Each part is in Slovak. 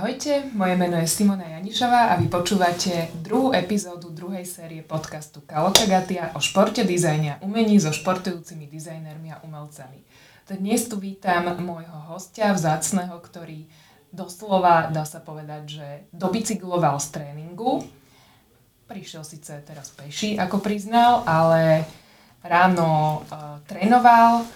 Ahojte, moje meno je Simona Janišová a vy počúvate druhú epizódu druhej série podcastu Kalokagatia o športe, dizajne a umení so športujúcimi dizajnermi a umelcami. Dnes tu vítam môjho hostia vzácného, ktorý doslova, dá sa povedať, že dobicykloval z tréningu. Prišiel síce teraz peši, ako priznal, ale ráno uh, trénoval,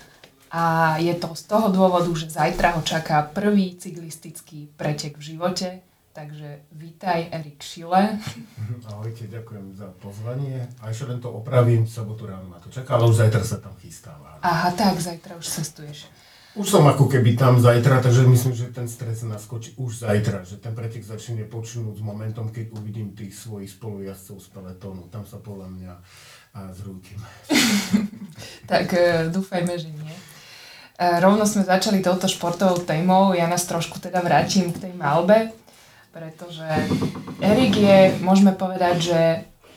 a je to z toho dôvodu, že zajtra ho čaká prvý cyklistický pretek v živote. Takže vítaj Erik Šile. Ahojte, ďakujem za pozvanie. A ešte len to opravím, sobotu ráno ma to čaká, ale už zajtra sa tam chystám. Aha, tak, zajtra už cestuješ. Už som ako keby tam zajtra, takže myslím, že ten stres naskočí už zajtra, že ten pretek začne počnúť s momentom, keď uvidím tých svojich spolujazdcov z peletónu. Tam sa podľa mňa zrútim. tak e, dúfajme, že nie. E, rovno sme začali touto športovou témou, ja nás trošku teda vrátim k tej malbe, pretože Erik je, môžeme povedať, že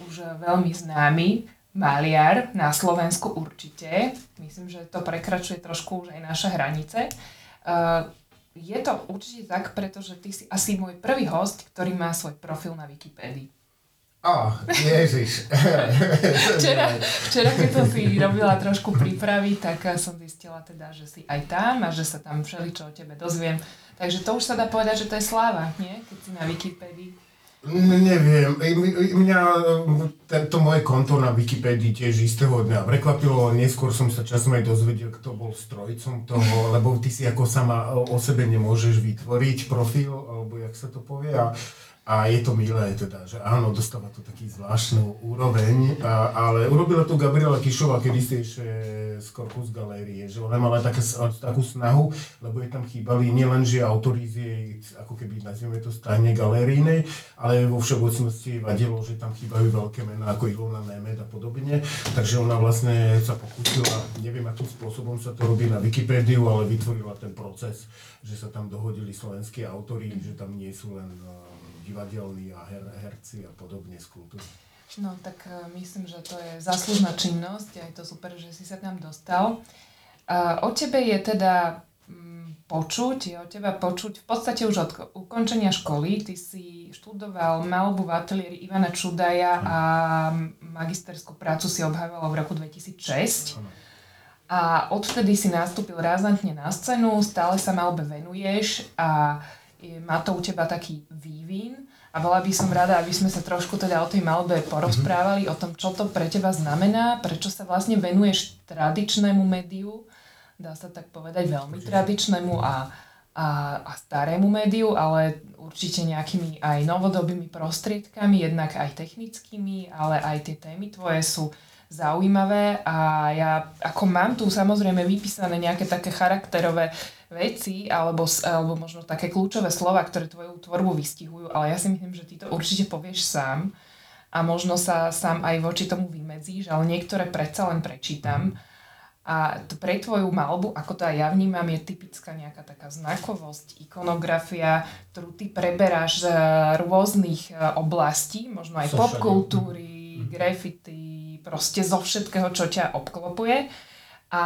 už veľmi známy maliar na Slovensku určite. Myslím, že to prekračuje trošku už aj naše hranice. E, je to určite tak, pretože ty si asi môj prvý host, ktorý má svoj profil na Wikipédii. Oh, ježiš. včera, včera, keď som si robila trošku prípravy, tak som zistila teda, že si aj tam a že sa tam všeličo o tebe dozviem. Takže to už sa dá povedať, že to je sláva, nie? Keď si na Wikipédii. Neviem, mňa tento moje konto na Wikipédii tiež istého dňa prekvapilo, neskôr som sa časom aj dozvedel, kto bol strojcom toho, lebo ty si ako sama o sebe nemôžeš vytvoriť profil, alebo jak sa to povie. A a je to milé teda, že áno, dostáva to taký zvláštnu úroveň, a, ale urobila to Gabriela Kišová kedy ešte z Corpus Galérie, že ona mala také, takú snahu, lebo jej tam chýbali nielen, že autory z jej, ako keby nazvieme to stane galerínej, ale vo všeobecnosti vadilo, že tam chýbajú veľké mená ako Ilona Nemed a podobne, takže ona vlastne sa pokúsila, neviem akým spôsobom sa to robí na Wikipédiu, ale vytvorila ten proces, že sa tam dohodili slovenskí autory, že tam nie sú len divadelní a her, herci a podobne z kultúry. No tak uh, myslím, že to je záslužná činnosť a je to super, že si sa tam dostal. O tebe je teda um, počuť, je o teba počuť v podstate už od ukončenia školy. Ty si študoval malbu v ateliéri Ivana Čudaja a magisterskú prácu si obhávala v roku 2006. A odvtedy si nastúpil razantne na scénu, stále sa malbe venuješ a má to u teba taký vývin a bola by som rada, aby sme sa trošku teda o tej malbe porozprávali, mm-hmm. o tom, čo to pre teba znamená, prečo sa vlastne venuješ tradičnému médiu, dá sa tak povedať veľmi tradičnému a, a, a starému médiu, ale určite nejakými aj novodobými prostriedkami, jednak aj technickými, ale aj tie témy tvoje sú zaujímavé a ja ako mám tu samozrejme vypísané nejaké také charakterové veci alebo, alebo možno také kľúčové slova, ktoré tvoju tvorbu vystihujú, ale ja si myslím, že ty to určite povieš sám a možno sa sám aj voči tomu vymedzíš, ale niektoré predsa len prečítam. A to pre tvoju malbu, ako to aj ja vnímam, je typická nejaká taká znakovosť, ikonografia, ktorú ty preberáš z rôznych e, oblastí, možno aj popkultúry, mm. graffiti, proste zo všetkého, čo ťa obklopuje. A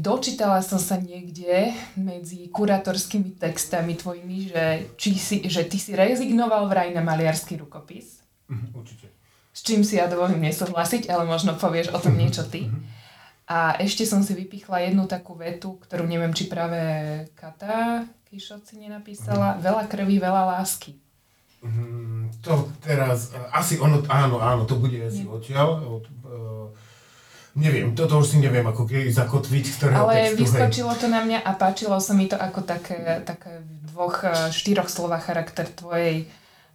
dočítala som sa niekde medzi kurátorskými textami tvojimi, že, či si, že ty si rezignoval vraj na maliarský rukopis. Mhm, určite. S čím si ja dovolím nesúhlasiť, ale možno povieš o tom mhm, niečo ty. Mhm. A ešte som si vypichla jednu takú vetu, ktorú neviem, či práve Kata Kišoci nenapísala. Veľa krvi, veľa lásky. Mm, to teraz, asi ono, áno, áno, to bude asi odtiaľ. Od, uh, neviem, toto už si neviem ako zakotviť, ktorého Ale textu, vyskočilo hej. to na mňa a páčilo sa mi to ako také, také v dvoch, e, štyroch slovách charakter tvojej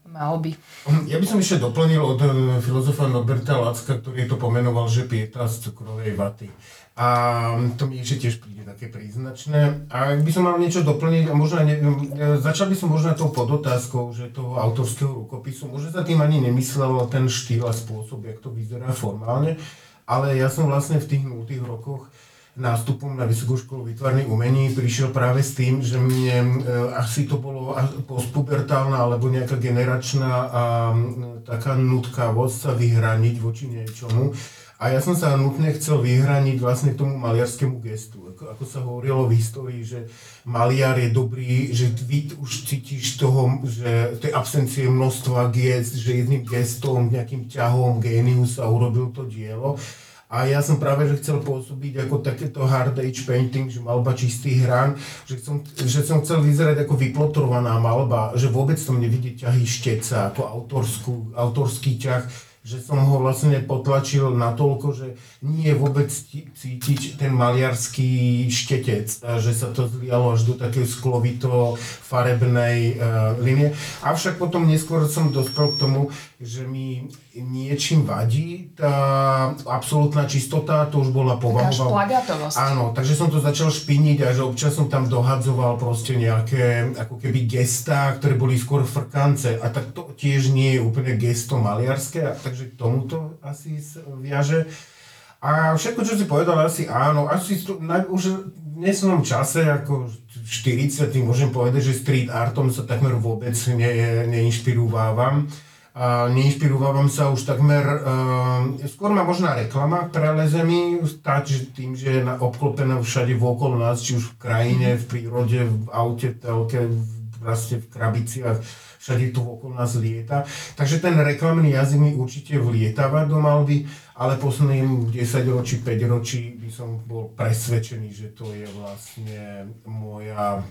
malby. Mm, ja by som ešte doplnil od e, filozofa Norberta Lacka, ktorý to pomenoval, že pieta z cukrovej vaty. A to mi ešte tiež príde také príznačné. A ak by som mal niečo doplniť, a možno ne, začal by som možno tou podotázkou, že toho autorského rukopisu, možno sa tým ani nemyslel ten štýl a spôsob, jak to vyzerá formálne, ale ja som vlastne v tých 0 rokoch nástupom na Vysokú školu výtvarných umení prišiel práve s tým, že mne e, asi to bolo postpubertálna alebo nejaká generačná a, taká nutkavosť sa vyhraniť voči niečomu. A ja som sa nutne chcel vyhraniť vlastne tomu maliarskému gestu. Ako, ako sa hovorilo v histórii, že maliar je dobrý, že ty už cítiš toho, že tej absencie množstva gest, že jedným gestom, nejakým ťahom génius sa urobil to dielo. A ja som práve, že chcel pôsobiť ako takéto hard age painting, že malba čistý hran, že som, že som chcel vyzerať ako vyplotrovaná malba, že vôbec som nevidieť ťahy šteca, ako autorskú, autorský ťah, že som ho vlastne potlačil natoľko, že nie je vôbec cítiť ten maliarský štetec, že sa to zlialo až do takej sklovito farebnej uh, linie. Avšak potom neskôr som dospel k tomu, že mi niečím vadí tá absolútna čistota, to už bola povahová. Áno, takže som to začal špiniť a že občas som tam dohadzoval proste nejaké ako keby gestá, ktoré boli skôr frkance a tak to tiež nie je úplne gesto maliarské, takže k tomuto asi viaže. A všetko, čo si povedal, asi áno. Asi na, už v dnesnom čase, ako 40, môžem povedať, že street artom sa takmer vôbec ne, neinšpirovávam. A neinšpirovávam sa už takmer, uh, skôr ma možná reklama preleze mi, stáť tým, že je obklopená všade okolo nás, či už v krajine, v prírode, v aute, v telke, vlastne v krabiciach, všade to okolo nás lieta. Takže ten reklamný jazyk mi určite vlietava do Malby ale posledným 10 ročí, 5 ročí by som bol presvedčený, že to je vlastne moja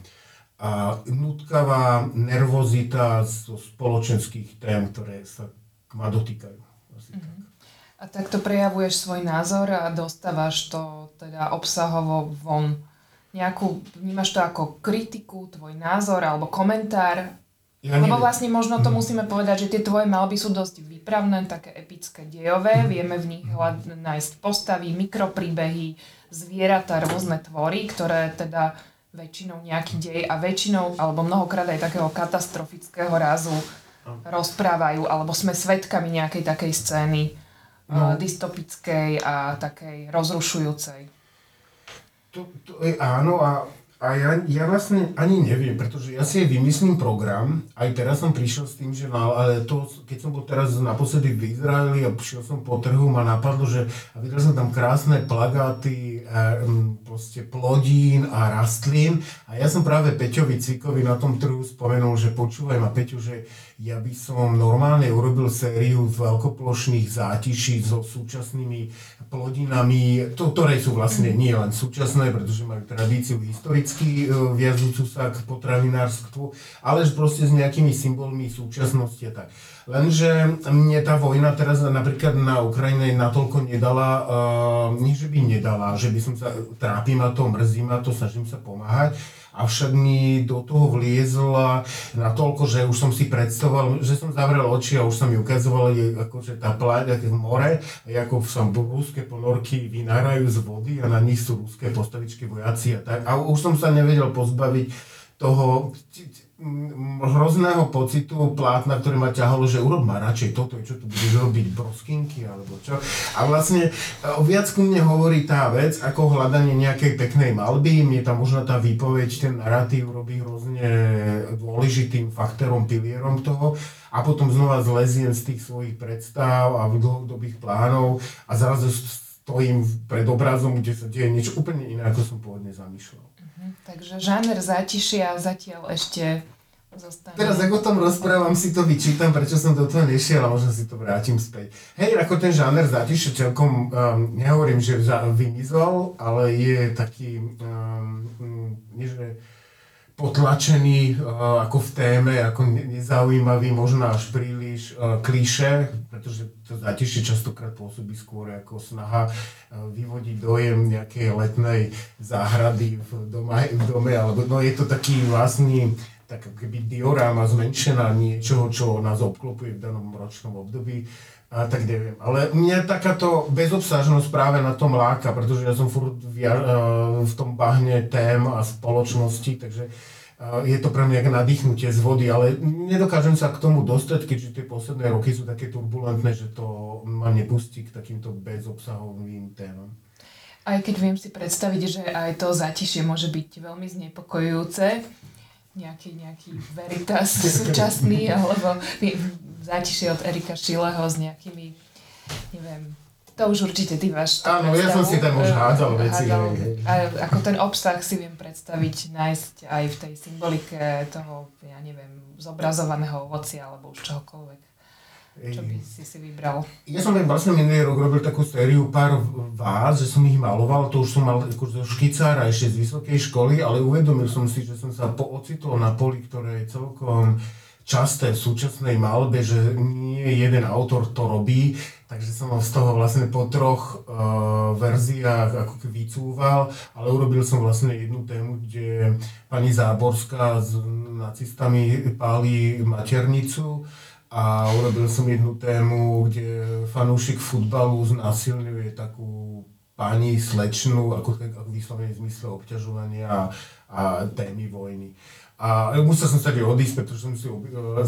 a nutkavá nervozita zo spoločenských tém, ktoré sa ma dotýkajú. Asi mm-hmm. tak. A takto prejavuješ svoj názor a dostávaš to teda obsahovo von. Nejakú, vnímaš to ako kritiku, tvoj názor alebo komentár ja Lebo vlastne možno to mhm. musíme povedať, že tie tvoje malby sú dosť výpravné, také epické dejové, mhm. vieme v nich hľad, nájsť postavy, mikropríbehy, zvieratá, rôzne tvory, ktoré teda väčšinou nejaký dej a väčšinou, alebo mnohokrát aj takého katastrofického razu rozprávajú, alebo sme svedkami nejakej takej scény no. dystopickej a takej rozrušujúcej. To, to je áno a a ja, ja vlastne ani neviem, pretože ja si vymyslím program, aj teraz som prišiel s tým, že mal, ale to, keď som bol teraz naposledy v Izraeli a šiel som po trhu, ma napadlo, že a videl som tam krásne plagáty, um, proste plodín a rastlín. A ja som práve Peťovi Cvikovi na tom trhu spomenul, že počúvaj ma Peťo, že ja by som normálne urobil sériu veľkoplošných zátiší so súčasnými plodinami, to, ktoré sú vlastne nie len súčasné, pretože majú tradíciu historicky e, viazúcu sa k potravinárstvu, ale proste s nejakými symbolmi súčasnosti a tak. Lenže mne tá vojna teraz napríklad na Ukrajine natoľko nedala, uh, nie že by nedala, že by som sa, trápim ma to, mrzí ma to, snažím sa pomáhať, avšak mi do toho vliezla natoľko, že už som si predstavoval, že som zavrel oči a už sa mi ukazovalo, akože tá pláť, aké more, ako sa ruské ponorky vynárajú z vody a na nich sú ruské postavičky vojaci a tak. A už som sa nevedel pozbaviť toho hrozného pocitu plátna, ktoré ma ťahalo, že urob ma radšej toto, čo tu budeš robiť, broskinky alebo čo. A vlastne o viac ku mne hovorí tá vec, ako hľadanie nejakej peknej malby. Mne tam možno tá výpoveď, ten narratív robí hrozne dôležitým faktorom, pilierom toho. A potom znova zleziem z tých svojich predstav a dlhodobých plánov a zrazu stojím pred obrazom, kde sa deje niečo úplne iné, ako som pôvodne zamýšľal. Takže žáner zátišia zatiaľ ešte zostane. Teraz ako o tom rozprávam, si to vyčítam, prečo som do toho nešiel a možno si to vrátim späť. Hej, ako ten žáner zátišia celkom, um, nehovorím, že vymizol, ale je taký, um, nie že potlačený uh, ako v téme, ako nezaujímavý, možno až príliš uh, klíše, pretože to zátišie častokrát pôsobí skôr ako snaha uh, vyvodiť dojem nejakej letnej záhrady v dome, v dome alebo no je to taký vlastný tak keby dioráma zmenšená niečoho, čo nás obklopuje v danom ročnom období a tak neviem. Ale mňa takáto bezobsažnosť práve na tom láka, pretože ja som furt v, eh, v tom bahne tém a spoločnosti, takže eh, je to pre mňa nadýchnutie z vody, ale nedokážem sa k tomu dostať, keďže tie posledné roky sú také turbulentné, že to ma nepustí k takýmto bezobsahovým témam. Aj keď viem si predstaviť, že aj to zatišie môže byť veľmi znepokojujúce, nejaký, nejaký Veritas súčasný, alebo zátišie od Erika Šileho s nejakými, neviem, to už určite ty máš. Áno, ja som si tam už hádzal veci. A ako ten obsah si viem predstaviť, nájsť aj v tej symbolike toho, ja neviem, zobrazovaného ovocia alebo už čohokoľvek. Čo by si si vybral? Ja som aj vlastne minulý rok robil takú sériu pár váz, že som ich maloval, to už som mal zo škicára ešte z vysokej školy, ale uvedomil som si, že som sa ocitol na poli, ktoré je celkom časté v súčasnej malbe, že nie jeden autor to robí, takže som z toho vlastne po troch uh, verziách ako keby vycúval, ale urobil som vlastne jednu tému, kde pani Záborská s nacistami pálí maternicu, a urobil som jednu tému, kde fanúšik futbalu znásilňuje takú pani slečnú, ako, ako vyslovene v zmysle obťažovania a, a témy vojny. A musel som sa tady odísť, pretože som si,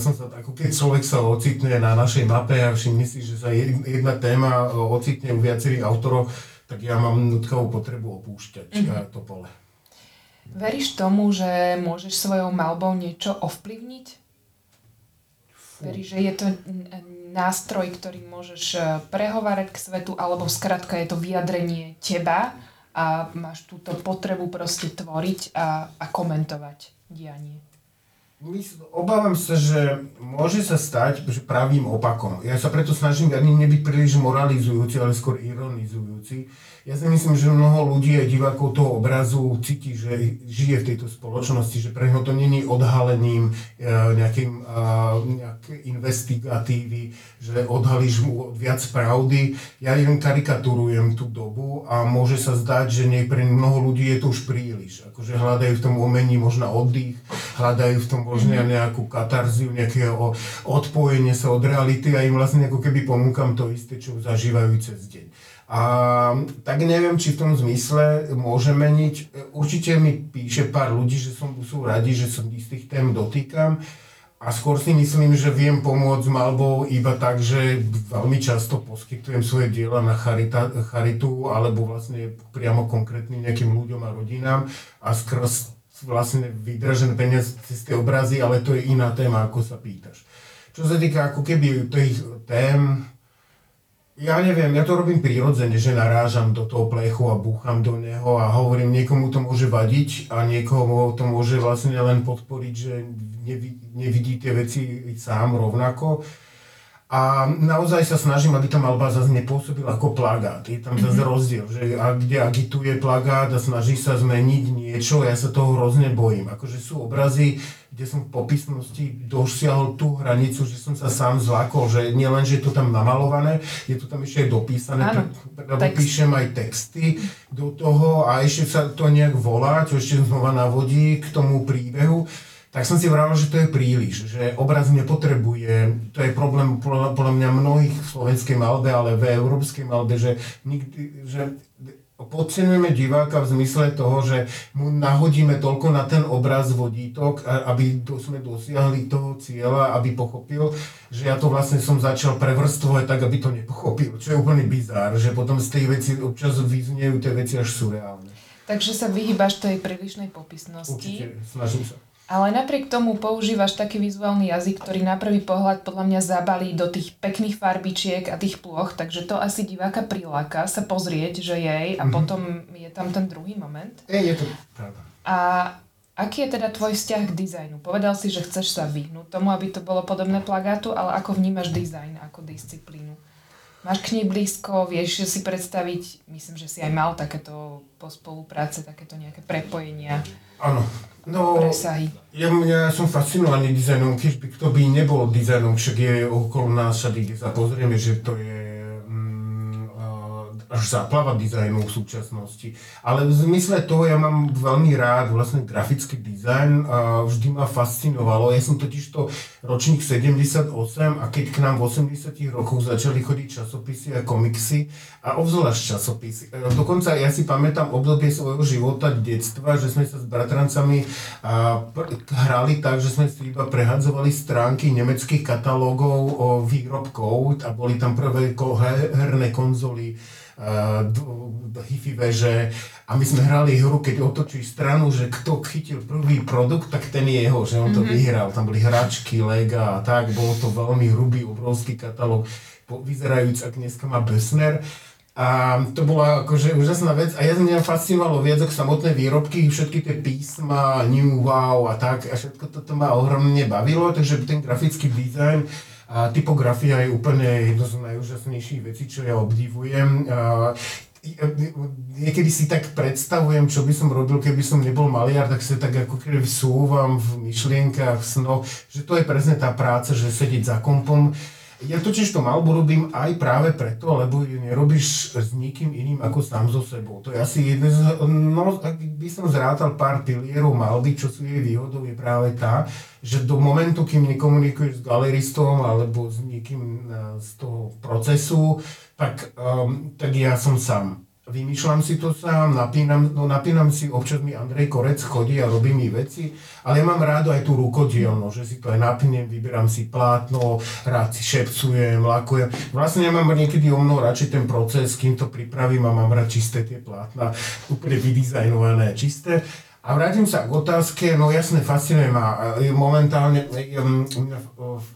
som sa, ako keď človek sa ocitne na našej mape a všimne si, že sa jedna téma ocitne u viacerých autorov, tak ja mám nutkavú potrebu opúšťať mm-hmm. to pole. Veríš tomu, že môžeš svojou malbou niečo ovplyvniť? Veríš, že je to nástroj, ktorý môžeš e, prehovárať k svetu, alebo skrátka je to vyjadrenie teba a máš túto potrebu proste tvoriť a, a komentovať dianie? Obávam sa, že môže sa stať že pravým opakom. Ja sa preto snažím ani nebyť príliš moralizujúci, ale skôr ironizujúci ja si myslím, že mnoho ľudí aj divákov toho obrazu cíti, že žije v tejto spoločnosti, že pre neho to není odhalením e, nejakým, nejaké investigatívy, že odhalíš mu viac pravdy. Ja len karikaturujem tú dobu a môže sa zdať, že nie pre mnoho ľudí je to už príliš. Akože hľadajú v tom umení možno oddych, hľadajú v tom možno mhm. nejakú katarziu, nejaké odpojenie sa od reality a im vlastne ako keby ponúkam to isté, čo zažívajú cez deň. A tak neviem, či v tom zmysle môže meniť. Určite mi píše pár ľudí, že som, sú radi, že som z tých tém dotýkam. A skôr si myslím, že viem pomôcť malbou iba tak, že veľmi často poskytujem svoje diela na charita, charitu alebo vlastne priamo konkrétnym nejakým ľuďom a rodinám a skrz vlastne vydražené peniaze cez tie obrazy, ale to je iná téma, ako sa pýtaš. Čo sa týka ako keby tých tém, ja neviem, ja to robím prirodzene, že narážam do toho plechu a búcham do neho a hovorím, niekomu to môže vadiť a niekomu to môže vlastne len podporiť, že nevidí tie veci sám rovnako. A naozaj sa snažím, aby tá malba zase nepôsobila ako plagát. Je tam zase mm-hmm. rozdiel, že a kde agituje plagát a snaží sa zmeniť niečo, ja sa toho hrozne bojím. Akože sú obrazy, kde som v popisnosti dosiahol tú hranicu, že som sa sám zlákol, že nie len, že je to tam namalované, je to tam ešte aj dopísané, Áno, lebo text. píšem aj texty do toho a ešte sa to nejak volá, čo ešte znova navodí k tomu príbehu tak som si vravil, že to je príliš, že obraz nepotrebuje, to je problém podľa, mňa mnohých v slovenskej malbe, ale v európskej malbe, že, nikdy, že podceňujeme diváka v zmysle toho, že mu nahodíme toľko na ten obraz vodítok, aby sme dosiahli toho cieľa, aby pochopil, že ja to vlastne som začal prevrstvovať tak, aby to nepochopil, čo je úplný bizár, že potom z tej veci občas vyzniejú tie veci až surreálne. Takže sa vyhýbaš tej prílišnej popisnosti. Určite, snažím sa. Ale napriek tomu používaš taký vizuálny jazyk, ktorý na prvý pohľad podľa mňa zabalí do tých pekných farbičiek a tých ploch, takže to asi diváka priláka sa pozrieť, že jej a mm-hmm. potom je tam ten druhý moment. Je, je to pravda. A aký je teda tvoj vzťah k dizajnu? Povedal si, že chceš sa vyhnúť tomu, aby to bolo podobné plagátu, ale ako vnímaš dizajn ako disciplínu? Máš k nej blízko, vieš si predstaviť, myslím, že si aj mal takéto po spolupráce, takéto nejaké prepojenia. Áno, No, presahy. Ja, ja som fascinovaný dizajnom, keď by kto by nebol dizajnom, však je okolo nás všade, sa pozrieme, že to je až záplava dizajnu v súčasnosti. Ale v zmysle toho ja mám veľmi rád vlastne grafický dizajn a vždy ma fascinovalo. Ja som totiž to ročník 78 a keď k nám v 80 rokoch začali chodiť časopisy a komiksy a obzvlášť časopisy. E, dokonca ja si pamätám obdobie svojho života, detstva, že sme sa s bratrancami hrali tak, že sme si iba prehadzovali stránky nemeckých katalógov výrobkov a boli tam prvé herné konzoly, uh, hifi veže a my sme hrali hru, keď otočíš stranu, že kto chytil prvý produkt, tak ten je jeho, že on to mm-hmm. vyhral. Tam boli hračky, lega a tak, bolo to veľmi hrubý, obrovský katalóg, vyzerajúc, ak dneska má Bessner. A to bola akože úžasná vec a ja mňa fascinovalo viac ako samotné výrobky, všetky tie písma, New Wow a tak a všetko toto ma ohromne bavilo, takže ten grafický dizajn a typografia je úplne jedno z najúžasnejších vecí, čo ja obdivujem. A, niekedy si tak predstavujem, čo by som robil, keby som nebol maliar, tak sa tak ako keby vsúvam v myšlienkach, snoch, že to je presne tá práca, že sedieť za kompom ja totiž to malbu robím aj práve preto, lebo ju nerobíš s nikým iným ako sám so sebou. To je asi jeden z, no, ak by som zrátal pár pilierov malby, čo sú jej výhodou, je práve tá, že do momentu, kým nekomunikuješ s galeristom alebo s niekým e, z toho procesu, tak, um, tak ja som sám vymýšľam si to sám, napínam, no napínam si, občas mi Andrej Korec chodí a robí mi veci, ale ja mám rádo aj tú rukodielnosť, že si to aj napínem, vyberám si plátno, rád si šepcujem, lakujem. Vlastne ja mám niekedy o mnoho radšej ten proces, kým to pripravím a mám rád čisté tie plátna, úplne vydizajnované, čisté. A vrátim sa k otázke, no jasne, fascinuje ma. Momentálne mňa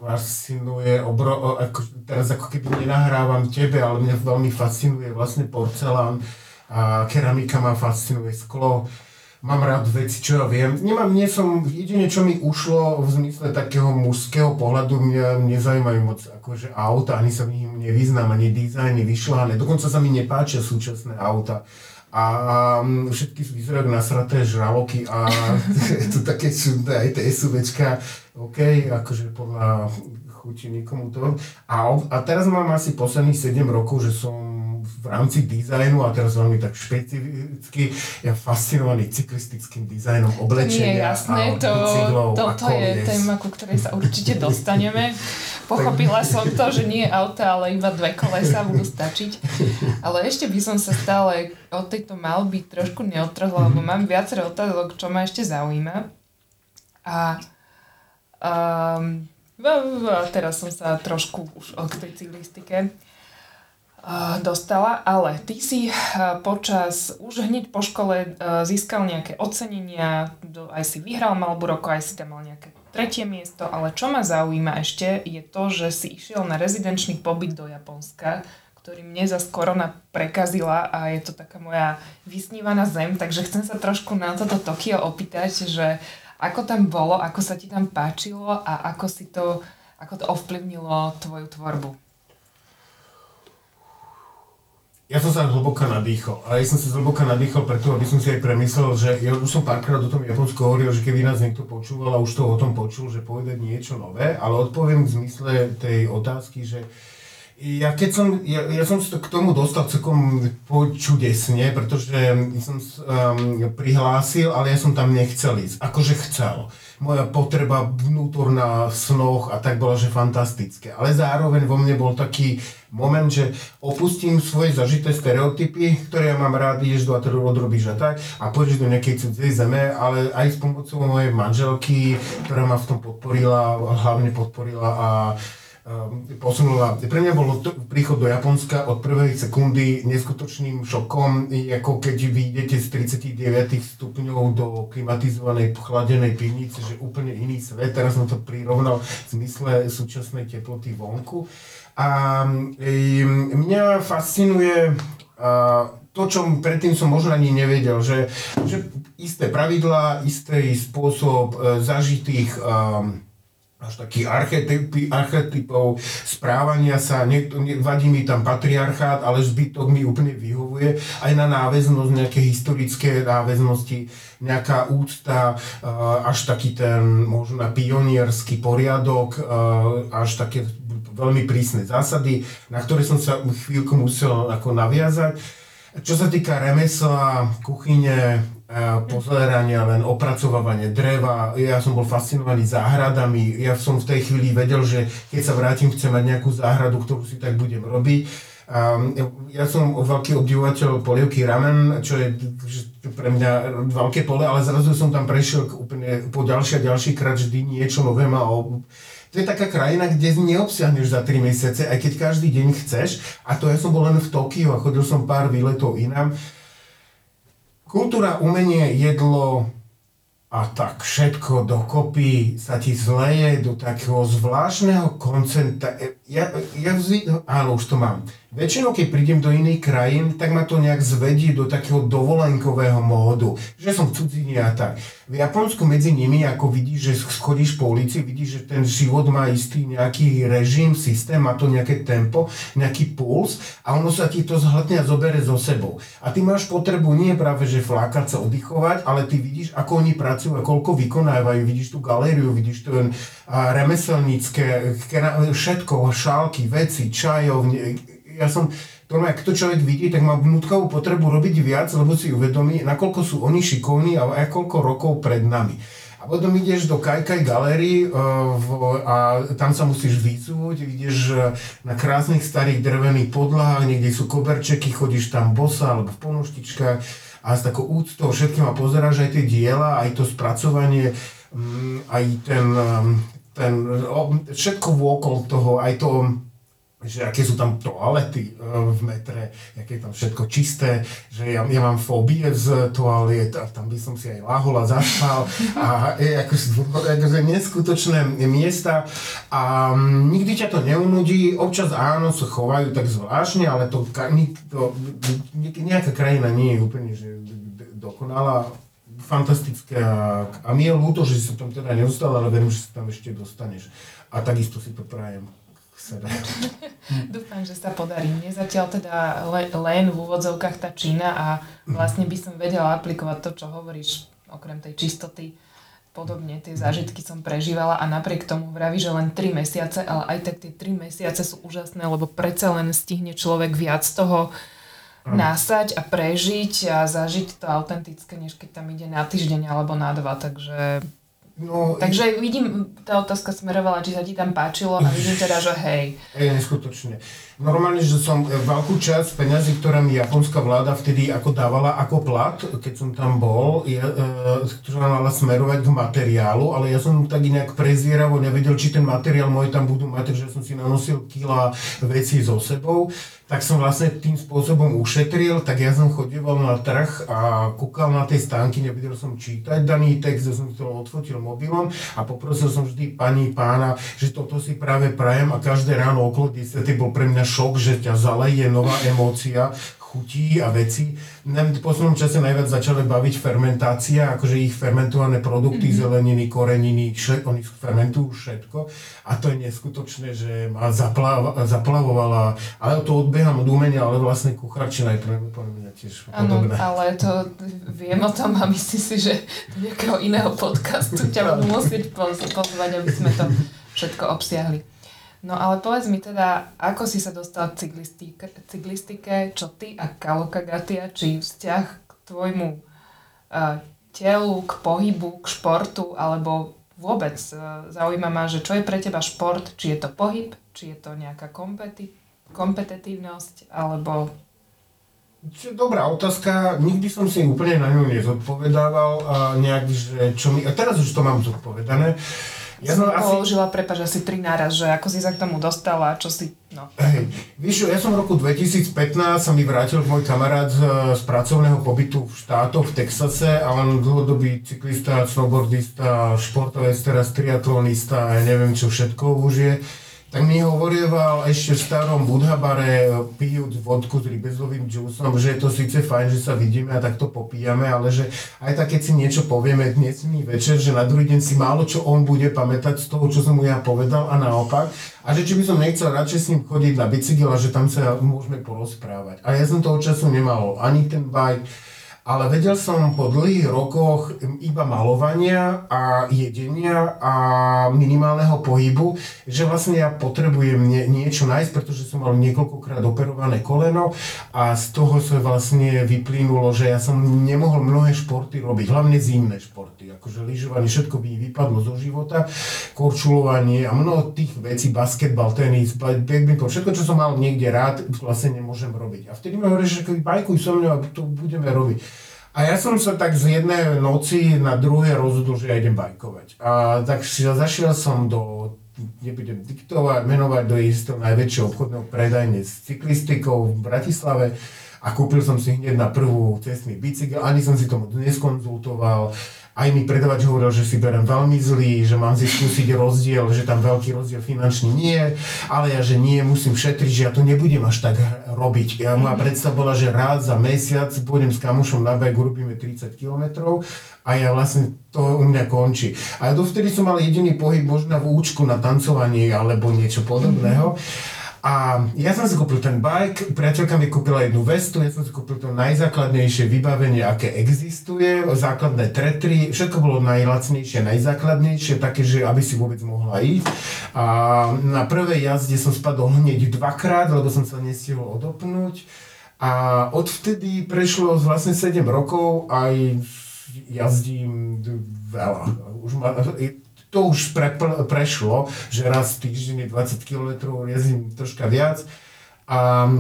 fascinuje, obro, ako, teraz ako keby nenahrávam tebe, ale mňa veľmi fascinuje vlastne porcelán a keramika ma fascinuje, sklo. Mám rád veci, čo ja viem. Nemám, nie som, jedine čo mi ušlo v zmysle takého mužského pohľadu, mňa nezaujímajú moc akože auta, ani sa v nich nevyznám, ani dizajny, vyšľané. Dokonca sa mi nepáčia súčasné auta a mm, všetky vyzerajú nasraté žraloky a to také čudné, aj tie SUVčka, OK, akože podľa chuti nikomu to. A, a teraz mám asi posledných 7 rokov, že som v rámci dizajnu a teraz veľmi tak špecificky, ja fascinovaný cyklistickým dizajnom oblečenia Nie, jasné, a to, bicyklov to, to je téma, ku ktorej sa určite dostaneme. Pochopila som to, že nie auta, ale iba dve kolesa budú stačiť. Ale ešte by som sa stále od tejto malby trošku neotrhla, lebo mám viacero otázok, čo ma ešte zaujíma. A um, teraz som sa trošku už od tej cyklistike dostala, ale ty si počas, už hneď po škole získal nejaké ocenenia, aj si vyhral Malbu roku, aj si tam mal nejaké tretie miesto, ale čo ma zaujíma ešte je to, že si išiel na rezidenčný pobyt do Japonska, ktorý mne zase korona prekazila a je to taká moja vysnívaná zem, takže chcem sa trošku na toto Tokio opýtať, že ako tam bolo, ako sa ti tam páčilo a ako si to, ako to ovplyvnilo tvoju tvorbu. Ja som sa hlboká nadýchol. A ja som sa zhlboka nadýchol preto, aby som si aj premyslel, že ja už som párkrát o tom Japonsku hovoril, že keby nás niekto počúval a už to o tom počul, že povedať niečo nové, ale odpoviem v zmysle tej otázky, že ja keď som, ja, ja som sa k tomu dostal celkom čudesne, pretože som um, prihlásil, ale ja som tam nechcel ísť. Akože chcel moja potreba vnútorná v snoch a tak bola, že fantastické. Ale zároveň vo mne bol taký moment, že opustím svoje zažité stereotypy, ktoré ja mám rád, ideš do atelu, odrobíš a tak a pôjdeš do nejakej cudzej zeme, ale aj s pomocou mojej manželky, ktorá ma v tom podporila, hlavne podporila a posunula. Pre mňa bol príchod do Japonska od prvej sekundy neskutočným šokom, ako keď vy z 39 stupňov do klimatizovanej, chladenej pivnice, že úplne iný svet. Teraz som to prirovnal v zmysle súčasnej teploty vonku. A ehm, mňa fascinuje to, čo predtým som možno ani nevedel, že, že isté pravidlá, istý spôsob e, zažitých um, až takých archetypy, archetypov správania sa, niekto, ne, vadí mi tam patriarchát, ale zbytok mi úplne vyhovuje, aj na náväznosť, nejaké historické náväznosti, nejaká úcta, až taký ten možno pionierský poriadok, až také veľmi prísne zásady, na ktoré som sa chvíľku musel ako naviazať. Čo sa týka remesla, kuchyne, pozerania, len opracovávanie dreva. Ja som bol fascinovaný záhradami. Ja som v tej chvíli vedel, že keď sa vrátim, chcem mať nejakú záhradu, ktorú si tak budem robiť. Ja som veľký obdivovateľ polievky ramen, čo je pre mňa veľké pole, ale zrazu som tam prešiel úplne po ďalší a ďalší krát vždy niečo nové ma To je taká krajina, kde neobsiahneš za 3 mesiace, aj keď každý deň chceš. A to ja som bol len v Tokiu a chodil som pár výletov inám. Kultúra, umenie, jedlo, a tak všetko dokopy sa ti zleje do takého zvláštneho koncentra... Ja, ja vždy... Áno, už to mám. Väčšinou, keď prídem do inej krajín, tak ma to nejak zvedí do takého dovolenkového módu, že som cudzine a tak. V Japonsku medzi nimi, ako vidíš, že schodíš po ulici, vidíš, že ten život má istý nejaký režim, systém, má to nejaké tempo, nejaký puls a ono sa ti to zhľadne a zobere so sebou. A ty máš potrebu nie práve, že flákať sa, oddychovať, ale ty vidíš, ako oni pracujú a koľko vykonávajú, vidíš tú galériu, vidíš ten remeselnícke, všetko, šálky, veci, čajovne, ja som, to ak to človek vidí, tak má vnútkovú potrebu robiť viac, lebo si uvedomí, nakoľko sú oni šikovní a koľko rokov pred nami. A potom ideš do Kajkaj galerii uh, a tam sa musíš vycúť, ideš uh, na krásnych starých drevených podlahách, niekde sú koberčeky, chodíš tam bosa alebo v ponoštičkách a s takou úctou všetkým a pozeráš aj tie diela, aj to spracovanie, um, aj ten, um, ten, všetko vôkol toho, aj to že aké sú tam toalety uh, v metre, aké je tam všetko čisté, že ja, ja mám fóbie z toaliet a tam by som si aj lahol a zaspal a je akože, neskutočné miesta. A um, nikdy ťa to neunudí, občas áno, sa chovajú tak zvláštne, ale to, to nejaká krajina nie je úplne že dokonalá, fantastické. A, a mi je ľúto, že si tam teda neustal, ale verím, že sa tam ešte dostaneš. A takisto si to prajem sebe. Dúfam, že sa podarí. Mne zatiaľ teda le, len v úvodzovkách tá Čína a vlastne by som vedela aplikovať to, čo hovoríš, okrem tej čistoty. Podobne tie zážitky som prežívala a napriek tomu vraví, že len 3 mesiace, ale aj tak tie 3 mesiace sú úžasné, lebo predsa len stihne človek viac toho násať a prežiť a zažiť to autentické, než keď tam ide na týždeň alebo na dva, takže No, Takže vidím, tá otázka smerovala, či sa ti tam páčilo a vidím teda, že hej. Hej, neskutočne. Normálne, že som e, veľkú časť peňazí, ktoré mi japonská vláda vtedy ako dávala ako plat, keď som tam bol, je, e, ktorá mala smerovať k materiálu, ale ja som tak nejak prezieravo nevedel, či ten materiál môj tam budú mať, takže som si nanosil kila veci so sebou tak som vlastne tým spôsobom ušetril, tak ja som chodieval na trh a kúkal na tej stánky, nevedel som čítať daný text, ja som to odfotil mobilom a poprosil som vždy pani, pána, že toto si práve prajem a každé ráno okolo 10 bol pre mňa šok, že ťa zaleje nová emócia, chutí a veci. v poslednom čase najviac začali baviť fermentácia, akože ich fermentované produkty, mm-hmm. zeleniny, koreniny, šle, oni fermentujú všetko a to je neskutočné, že ma zaplav, zaplavovala, ale to odbieham od umenia, ale vlastne kuchárčina je pre mňa tiež podobné. Áno, ale to viem o tom a myslím si, že do nejakého iného podcastu ťa budú musieť pozvať, aby sme to všetko obsiahli. No ale povedz mi teda, ako si sa dostal k cyklistike, cyklistike? Čo ty a Kaloka Gatia, či vzťah k tvojmu uh, telu, k pohybu, k športu, alebo vôbec uh, zaujíma ma, že čo je pre teba šport, či je to pohyb, či je to nejaká kompeti- kompetitívnosť, alebo... Dobrá otázka, nikdy som si úplne na ňu nezodpovedával a nejak, že čo mi... A teraz už to mám zodpovedané. Uh, ja som asi... použila, prepáč, asi tri náraz, že ako si sa k tomu dostala, čo si, no. Hej, víš, ja som v roku 2015 sa mi vrátil môj kamarát z, z pracovného pobytu v štátoch v Texase a on dlhodobý cyklista, snowboardista, športovec, teraz triatlonista ja neviem čo všetko už je tak mi hovorieval ešte v starom Budhabare pijúc vodku s rybezovým džusom, že je to síce fajn, že sa vidíme a takto popíjame, ale že aj tak keď si niečo povieme dnes mi večer, že na druhý deň si málo čo on bude pamätať z toho, čo som mu ja povedal a naopak. A že či by som nechcel radšej s ním chodiť na bicykel a že tam sa môžeme porozprávať. A ja som toho času nemal ani ten bike, ale vedel som po dlhých rokoch iba malovania a jedenia a minimálneho pohybu, že vlastne ja potrebujem nie, niečo nájsť, pretože som mal niekoľkokrát operované koleno a z toho sa vlastne vyplynulo, že ja som nemohol mnohé športy robiť, hlavne zimné športy, akože lyžovanie, všetko by vypadlo zo života, korčulovanie a mnoho tých vecí, basketbal, tenis, badminton, všetko, čo som mal niekde rád, vlastne nemôžem robiť. A vtedy mi hovorí, že bajkuj so mňou a to budeme robiť. A ja som sa tak z jednej noci na druhé rozhodol, že ja idem bajkovať. A tak zašiel som do nebudem diktovať, menovať do istého najväčšieho obchodného predajne s cyklistikou v Bratislave a kúpil som si hneď na prvú cestný bicykel, ani som si to moc neskonzultoval. Aj mi predavač hovoril, že si berem veľmi zlý, že mám si skúsiť rozdiel, že tam veľký rozdiel finančný nie, ale ja, že nie, musím šetriť, že ja to nebudem až tak robiť. Ja, moja predstava bola, že rád za mesiac pôjdem s kamošom na bajk, urobíme 30 km a ja vlastne to u mňa končí. A dovtedy som mal jediný pohyb možno v účku na tancovanie alebo niečo podobného. Mm-hmm. A ja som si kúpil ten bike, priateľka mi kúpila jednu vestu, ja som si kúpil to najzákladnejšie vybavenie, aké existuje, základné tretry, všetko bolo najlacnejšie, najzákladnejšie, také, že aby si vôbec mohla ísť. A na prvej jazde som spadol hneď dvakrát, lebo som sa nestihol odopnúť. A odvtedy prešlo vlastne 7 rokov, aj jazdím veľa. Už ma, to už pre, pre, prešlo, že raz v týždni 20 km jazdím troška viac. A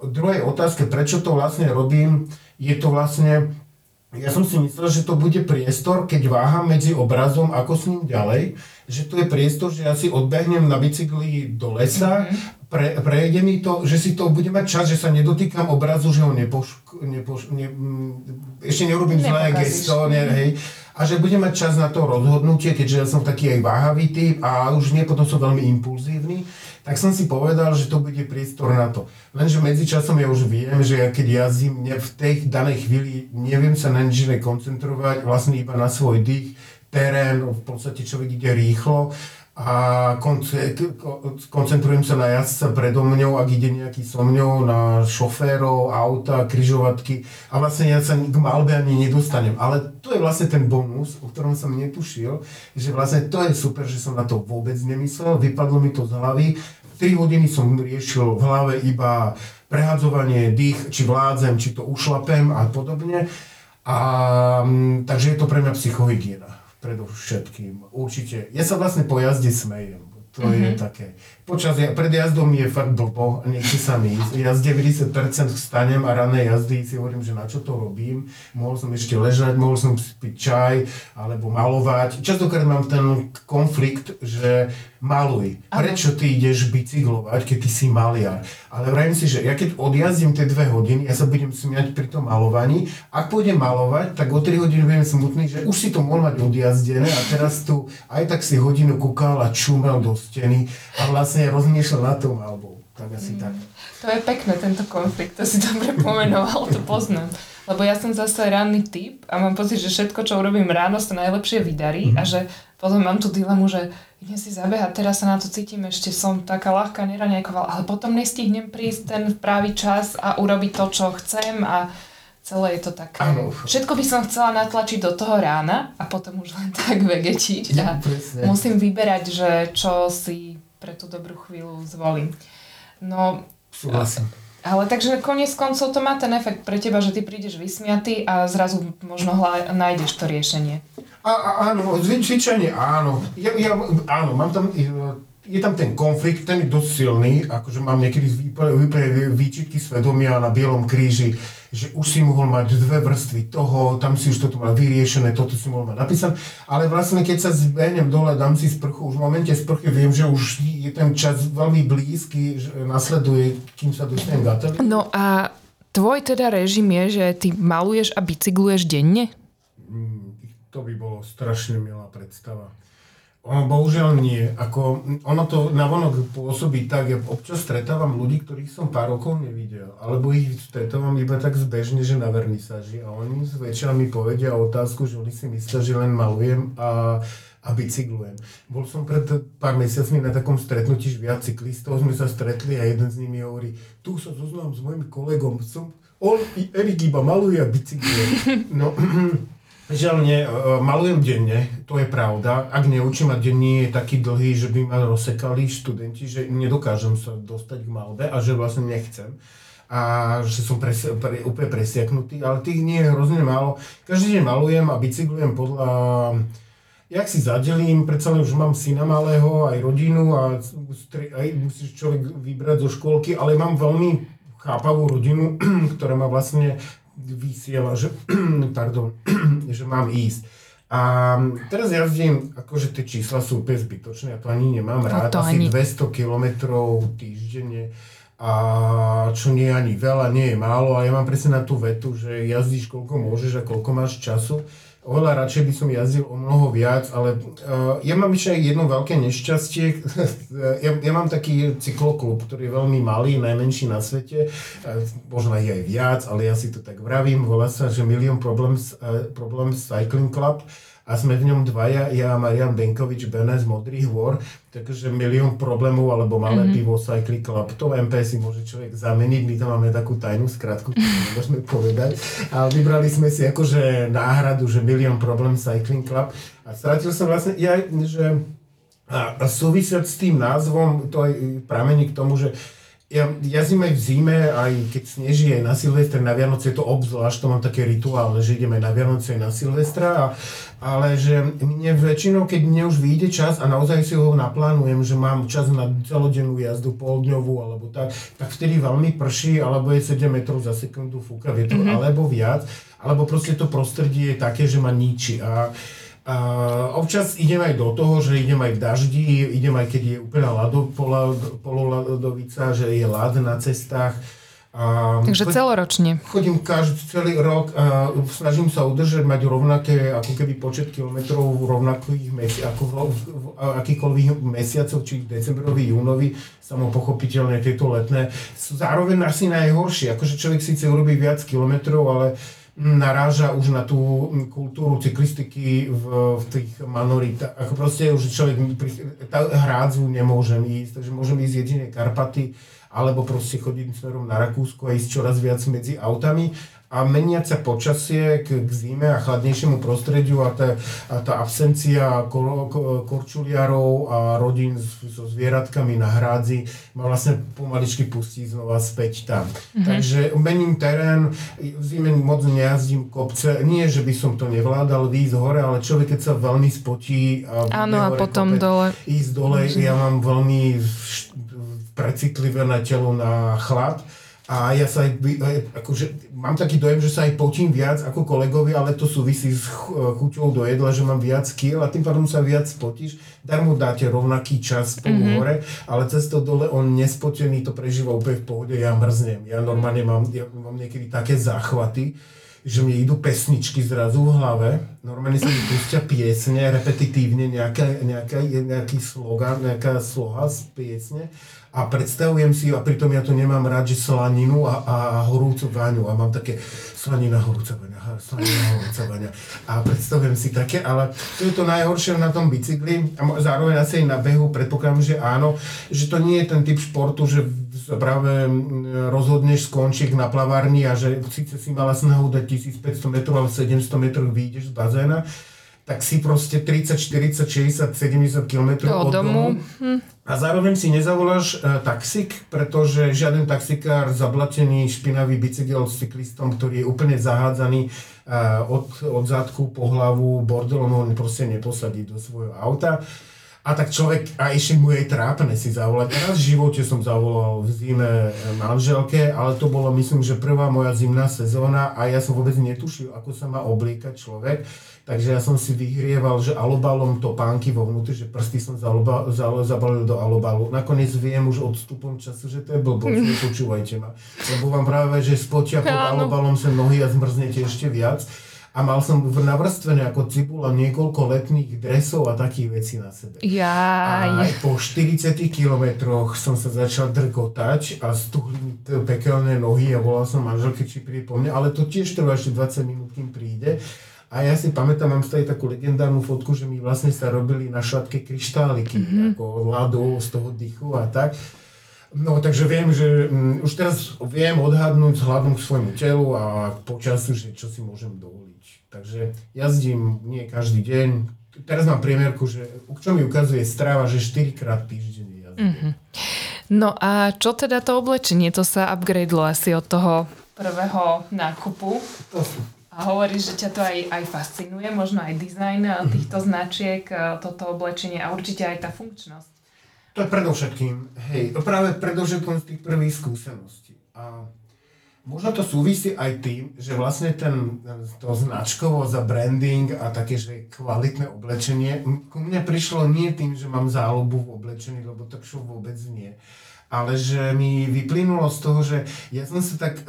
druhej otázke, prečo to vlastne robím, je to vlastne, ja som si myslel, že to bude priestor, keď váham medzi obrazom, ako s ním ďalej, že to je priestor, že ja si odbehnem na bicykli do lesa, mm-hmm. pre, prejde mi to, že si to bude mať čas, že sa nedotýkam obrazu, že ho nepoš, nepoš, ne, ešte neurobím zlé gesto, ne, hej a že budem mať čas na to rozhodnutie, keďže ja som taký aj váhavý typ a už nie potom som veľmi impulzívny, tak som si povedal, že to bude priestor na to. Lenže medzičasom ja už viem, že ja keď jazdím v tej danej chvíli neviem sa na nič koncentrovať, vlastne iba na svoj dých, terén, v podstate človek ide rýchlo a koncentrujem sa na jazdca predo mňou, ak ide nejaký so mňou, na šoférov, auta, kryžovatky a vlastne ja sa k malbe ani nedostanem. Ale to je vlastne ten bonus, o ktorom som netušil, že vlastne to je super, že som na to vôbec nemyslel, vypadlo mi to z hlavy. 3 hodiny som riešil v hlave iba prehadzovanie, dých, či vládzem, či to ušlapem a podobne. A, mm, takže je to pre mňa psychohygiena predovšetkým. Určite. Ja sa vlastne po jazde smejem. To mm-hmm. je mhm. také. Počas, pred jazdou mi je fakt blbo, nechce sa mi ísť. Ja z 90% vstanem a rané jazdy si hovorím, že na čo to robím. Mohol som ešte ležať, mohol som piť čaj, alebo malovať. Častokrát mám ten konflikt, že maluj. Prečo ty ideš bicyklovať, keď ty si maliar? Ale vrajím si, že ja keď odjazdím tie dve hodiny, ja sa budem smiať pri tom malovaní. Ak pôjdem malovať, tak o 3 hodiny budem smutný, že už si to mohol mať odjazdené a teraz tu aj tak si hodinu kúkal a čumel do steny a vlastne rozmýšľal nad tou malbou. Tak asi mm. tak. To je pekné, tento konflikt, to si dobre pomenoval, to poznám. Lebo ja som zase ranný typ a mám pocit, že všetko, čo urobím ráno, sa najlepšie vydarí mm. a že potom mám tú dilemu, že idem si zabehať, teraz sa na to cítim, ešte som taká ľahká, neraňajková, ale potom nestihnem prísť ten pravý čas a urobiť to, čo chcem a celé je to také. Ano. Všetko by som chcela natlačiť do toho rána a potom už len tak vegetiť a ja, musím vyberať, že čo si pre tú dobrú chvíľu zvolím. No, Súhlasím. Ale takže koniec koncov to má ten efekt pre teba, že ty prídeš vysmiatý a zrazu možno hla, nájdeš to riešenie. A, a, áno, zvyčajne áno. Ja, ja, áno, mám tam, je tam ten konflikt, ten je dosť silný, akože mám niekedy výčitky svedomia na Bielom kríži, že už si mohol mať dve vrstvy toho, tam si už toto mal vyriešené, toto si mohol mať napísané, ale vlastne keď sa zbehnem dole, dám si sprchu, už v momente sprchy viem, že už je ten čas veľmi blízky, že nasleduje, kým sa dostanem k No a tvoj teda režim je, že ty maluješ a bicykluješ denne? Mm, to by bolo strašne milá predstava. Bohužiaľ nie. Ako, ono to navonok pôsobí tak, ja občas stretávam ľudí, ktorých som pár rokov nevidel, alebo ich stretávam iba tak zbežne, že na vernisáži a oni zväčša mi povedia otázku, že oni si myslia, že len malujem a, a bicyklujem. Bol som pred pár mesiacmi na takom stretnutí, že viac cyklistov sme sa stretli a jeden z nimi hovorí, tu sa zoznám s mojim kolegom, som, on Erik iba maluje a bicykluje. No, Žiaľ nie, e, malujem denne, to je pravda. Ak neučím a denní je taký dlhý, že by ma rozsekali študenti, že nedokážem sa dostať k malbe a že vlastne nechcem a že som pres, pre, úplne presiaknutý, ale tých nie je hrozne málo. Každý deň malujem a bicyklujem podľa... Jak si zadelím, predsa len už mám syna malého, aj rodinu a aj musíš človek vybrať zo škôlky, ale mám veľmi chápavú rodinu, ktorá ma vlastne vysiela, že, pardon, že mám ísť. A teraz jazdím, akože tie čísla sú úplne zbytočné, ja to ani nemám rád, to asi ani. 200 kilometrov týždenne a čo nie je ani veľa, nie je málo a ja mám presne na tú vetu, že jazdíš koľko môžeš a koľko máš času. Oveľa radšej by som jazdil o mnoho viac, ale uh, ja mám ešte jedno veľké nešťastie. ja, ja mám taký cykloklub, ktorý je veľmi malý, najmenší na svete, uh, možno aj aj viac, ale ja si to tak vravím, volá sa, že Million Problems, uh, Problems Cycling Club a sme v ňom dvaja, ja a Marian Benkovič, Bene z Modrých hôr, takže milión problémov, alebo malé mm-hmm. pivo, Cycling Club, to MP si môže človek zameniť, my tam máme takú tajnú skratku, môžeme povedať, a vybrali sme si akože náhradu, že milión problém Cycling Club. A stratil som vlastne, ja, že a, a súvisiať s tým názvom, to aj pramení k tomu, že ja jazdím aj v zime, aj keď sneží, aj na Silvestre, na Vianoce je to obzvlášť, to mám také rituálne, že ideme na Vianoce aj na Silvestra, a, ale že mne väčšinou, keď mne už vyjde čas a naozaj si ho naplánujem, že mám čas na celodennú jazdu, poldňovú alebo tak, tak vtedy veľmi prší, alebo je 7 metrov za sekundu fúka vietor, mm-hmm. alebo viac, alebo proste to prostredie je také, že ma ničí. A, a občas idem aj do toho, že idem aj v daždi, idem aj keď je úplná lado, pololadovica, že je lad na cestách. A Takže celoročne. Chodím každý celý rok a snažím sa udržať, mať rovnaké, ako keby počet kilometrov rovnakých mesi- ako v, v, akýkoľvek mesiacoch, či decembrový, júnový, samo pochopiteľne tieto letné, sú zároveň asi najhoršie. Akože človek síce urobí viac kilometrov, ale naráža už na tú kultúru cyklistiky v, v tých manoritách. Ako proste už človek tá hrádzu nemôžem ísť, takže môžem ísť jedine Karpaty, alebo proste chodiť smerom na Rakúsko a ísť čoraz viac medzi autami a meniať sa počasie k, k zime a chladnejšiemu prostrediu a tá, a tá absencia kor, korčuliarov a rodín so zvieratkami na hrádzi ma vlastne pomaličky pustí znova späť tam. Mm-hmm. Takže mením terén, v zime moc nejazdím kopce, nie, že by som to nevládal výjsť hore, ale človek keď sa veľmi spotí a, Áno, a potom kopec, dole. ísť dole, mm-hmm. ja mám veľmi precitlivé na telo na chlad a ja sa aj, akože, mám taký dojem, že sa aj potím viac ako kolegovi, ale to súvisí s chuťou do jedla, že mám viac kýl a tým pádom sa viac spotíš. Dar mu dáte rovnaký čas spolu mm-hmm. hore, ale cez to dole on nespotený to prežíva úplne v pohode, ja mrznem. Ja normálne mám, ja mám niekedy také záchvaty, že mi idú pesničky zrazu v hlave, normálne sa mi pustia piesne, repetitívne nejaká, nejaká, nejaký slogan, nejaká sloha z piesne. A predstavujem si, a pritom ja to nemám rád, že slaninu a, a horúcu vaňu. A mám také slanina, horúca vaňa, slanina, horúca vaňa. A predstavujem si také, ale to je to najhoršie na tom bicykli. A zároveň asi aj na behu predpokladám, že áno, že to nie je ten typ športu, že práve rozhodneš skončiť na plavárni a že síce si mala snahu dať 1500 metrov, ale 700 metrov vyjdeš z bazéna, tak si proste 30, 40, 60, 70 km od, od domu. Hm. A zároveň si nezavoláš uh, taxík, pretože žiaden taxikár zablatený, špinavý bicykel s cyklistom, ktorý je úplne zahádzaný uh, od, od zadku po hlavu bordelom, on proste neposadí do svojho auta. A tak človek, a ešte mu je trápne si zavolať. Raz v živote som zavolal v zime manželke, ale to bolo myslím, že prvá moja zimná sezóna a ja som vôbec netušil, ako sa má obliekať človek. Takže ja som si vyhrieval, že alobalom topánky vo vnútri, že prsty som zaloba, zal, zabalil do alobalu. Nakoniec viem už odstupom času, že to je blbosť, nepočúvajte ma. Lebo vám práve, že spotia pod alobalom sa nohy a zmrznete ešte viac. A mal som navrstvené ako cibula niekoľko letných dresov a takých vecí na sebe. Jaj. A po 40 kilometroch som sa začal drgotať a stuhli mi pekelné nohy a volal som manželke, či príde po mne, ale to tiež trvá ešte 20 minút, kým príde. A ja si pamätám, mám tady takú legendárnu fotku, že mi vlastne sa robili na šatke kryštáliky, mm-hmm. ako ľadu z toho dychu a tak. No, takže viem, že um, už teraz viem odhadnúť vzhľadom k svojmu telu a počasu, že čo si môžem dovoliť. Takže jazdím nie každý deň. Teraz mám priemerku, že čo mi ukazuje strava, že 4 krát týždeň jazdím. Mm-hmm. No a čo teda to oblečenie? To sa upgradelo asi od toho prvého nákupu. To sú a hovoríš, že ťa to aj, aj fascinuje, možno aj dizajn mm. týchto značiek, eh, toto oblečenie a určite aj tá funkčnosť. To je predovšetkým, hej, práve predovšetkým z tých prvých skúseností. A Možno to súvisí aj tým, že vlastne ten, to značkovo za branding a také, že kvalitné oblečenie, ku mne prišlo nie tým, že mám záľubu v oblečení, lebo tak čo vôbec nie ale že mi vyplynulo z toho, že ja som sa tak,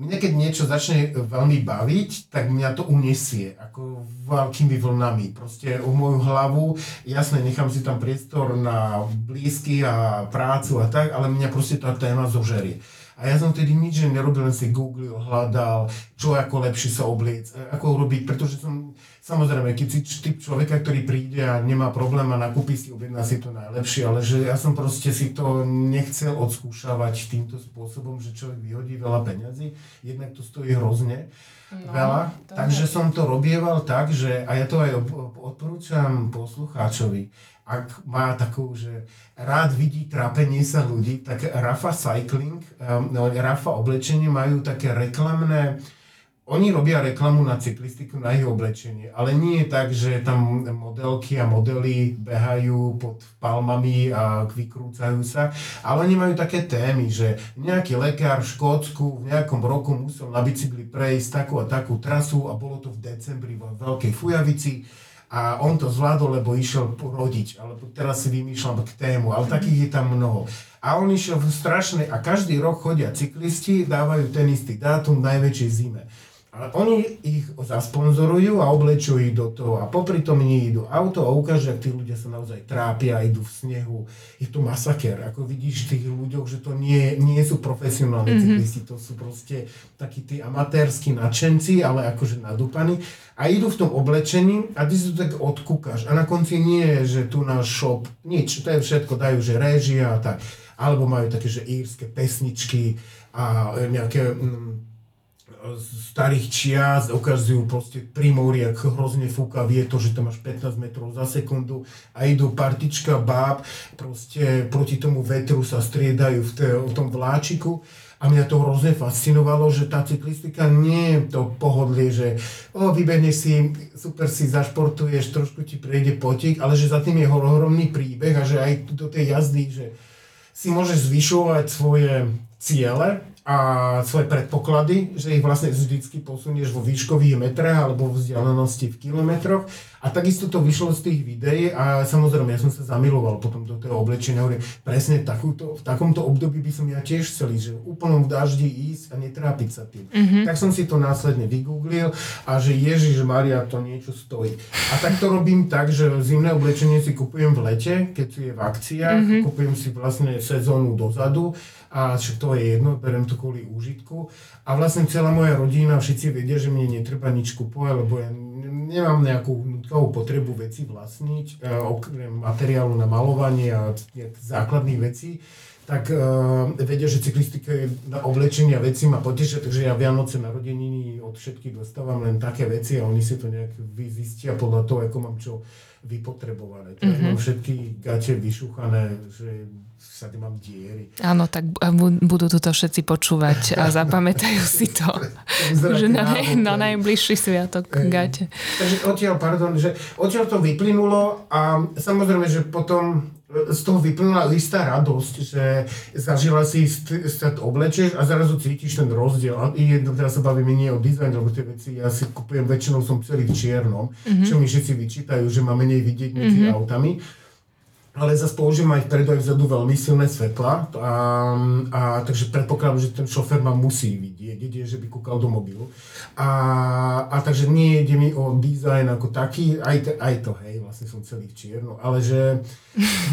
mňa keď niečo začne veľmi baviť, tak mňa to unesie, ako veľkými vlnami. Proste o moju hlavu, jasne, nechám si tam priestor na blízky a prácu a tak, ale mňa proste tá téma zožerie. A ja som tedy nič nerobil, len si googlil, hľadal, čo ako lepšie sa obliec, ako urobiť, pretože som, samozrejme, keď si typ človeka, ktorý príde a nemá problém a nakúpi si, objedná si to najlepšie, ale že ja som proste si to nechcel odskúšavať týmto spôsobom, že človek vyhodí veľa peňazí, jednak to stojí hrozne, no, veľa, takže je. som to robieval tak, že, a ja to aj odporúčam poslucháčovi, ak má takú, že rád vidí trápenie sa ľudí, tak Rafa Cycling, um, Rafa oblečenie majú také reklamné, oni robia reklamu na cyklistiku, na ich oblečenie, ale nie je tak, že tam modelky a modely behajú pod palmami a vykrúcajú sa, ale oni majú také témy, že nejaký lekár v Škótsku v nejakom roku musel na bicykli prejsť takú a takú trasu a bolo to v decembri vo Veľkej Fujavici a on to zvládol, lebo išiel porodiť, alebo teraz si vymýšľam k tému, ale takých je tam mnoho. A on išiel v strašnej, a každý rok chodia cyklisti, dávajú ten istý dátum najväčšej zime. Ale oni ich zasponzorujú a oblečujú ich do toho a popri tom nie idú auto a ukáže, ak tí ľudia sa naozaj trápia, idú v snehu. Je to masaker. Ako vidíš tých ľuďoch, že to nie, nie sú profesionálni mm-hmm. cyklisti, to sú proste takí tí amatérsky nadšenci, ale akože nadúpaní. A idú v tom oblečení a ty si to tak odkúkaš. A na konci nie je, že tu náš shop, nič, to je všetko, dajú, že réžia a tak. Alebo majú také, že írske pesničky a nejaké... Mm, starých čias ukazujú proste pri mori, ak hrozne fúka vietor, že tam máš 15 metrov za sekundu a idú partička báb, proste proti tomu vetru sa striedajú v, te, v tom vláčiku. A mňa to hrozne fascinovalo, že tá cyklistika nie je to pohodlie, že o, vybehneš si, super si zašportuješ, trošku ti prejde potík, ale že za tým je ohromný príbeh a že aj do tej jazdy, že si môžeš zvyšovať svoje ciele a svoje predpoklady, že ich vlastne vždycky posunieš vo výškových metrách alebo vzdialenosti v kilometroch. A takisto to vyšlo z tých videí a samozrejme ja som sa zamiloval potom do toho oblečenia. Hovorím, presne takúto, v takomto období by som ja tiež chcel že v úplnom daždi ísť a netrápiť sa tým. Mm-hmm. Tak som si to následne vygooglil a že Ježiš Maria to niečo stojí. A tak to robím tak, že zimné oblečenie si kupujem v lete, keď je v akciách, mm-hmm. kupujem si vlastne sezónu dozadu a však to je jedno, berem to kvôli úžitku. A vlastne celá moja rodina, všetci vedia, že mne netreba nič kupovať, lebo ja nemám nejakú nutkovú potrebu veci vlastniť, e, okrem materiálu na malovanie a základných vecí tak uh, vedia, že cyklistika je na oblečenie a veci ma potešia, takže ja Vianoce, narodeniny od všetkých dostávam len také veci a oni si to nejak vyzistia podľa toho, ako mám čo vypotrebované. Mm-hmm. Mám všetky gate vyšúchané, že všade mám diery. Áno, tak budú toto všetci počúvať a zapamätajú si to. že na, naj, na najbližší sviatok e, gáte. Takže odtiaľ, pardon, že odtiaľ to vyplynulo a samozrejme, že potom z toho vyplynula istá radosť, že zažila si sa oblečieš a zrazu cítiš ten rozdiel. A jedno, teraz sa bavíme nie o dizajn, lebo tie veci ja si kupujem, väčšinou som celý v čiernom, mm-hmm. čo mi všetci vyčítajú, že má menej vidieť medzi mm-hmm. autami ale zase použijem aj vpredu aj vzadu veľmi silné svetla a, a takže predpokladám, že ten šofer ma musí vidieť, ide, že by kúkal do mobilu. A, a takže nie ide mi o dizajn ako taký, aj, to, aj to, hej, vlastne som celý čierno, ale že...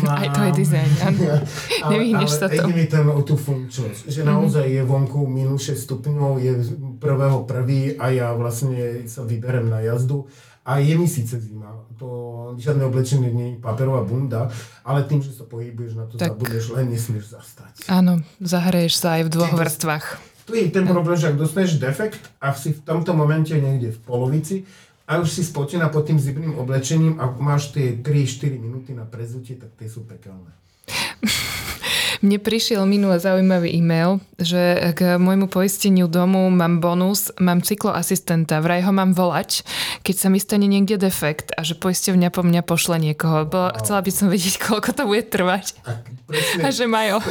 Mám, aj to je dizajn, Nevyhneš sa to. Ide mi ten o tú funkčnosť, že naozaj je vonku minus 6 stupňov, je prvého prvý a ja vlastne sa vyberem na jazdu a je mi síce zima, to žiadne oblečenie nie je paperová bunda, ale tým, že sa pohybuješ na to, tak, zabudneš, len nesmieš zastať. Áno, zahraješ sa aj v dvoch vrstvách. Tu je ten problém, že ak dostaneš defekt a si v tomto momente niekde v polovici a už si spotená pod tým zimným oblečením a máš tie 3-4 minúty na prezutie, tak tie sú pekelné. Mne prišiel minule zaujímavý e-mail, že k môjmu poisteniu domu mám bonus, mám cykloasistenta, vraj ho mám volať, keď sa mi stane niekde defekt a že poisťovňa po mňa pošle niekoho. Bo chcela by som vedieť, koľko to bude trvať. A, že majú.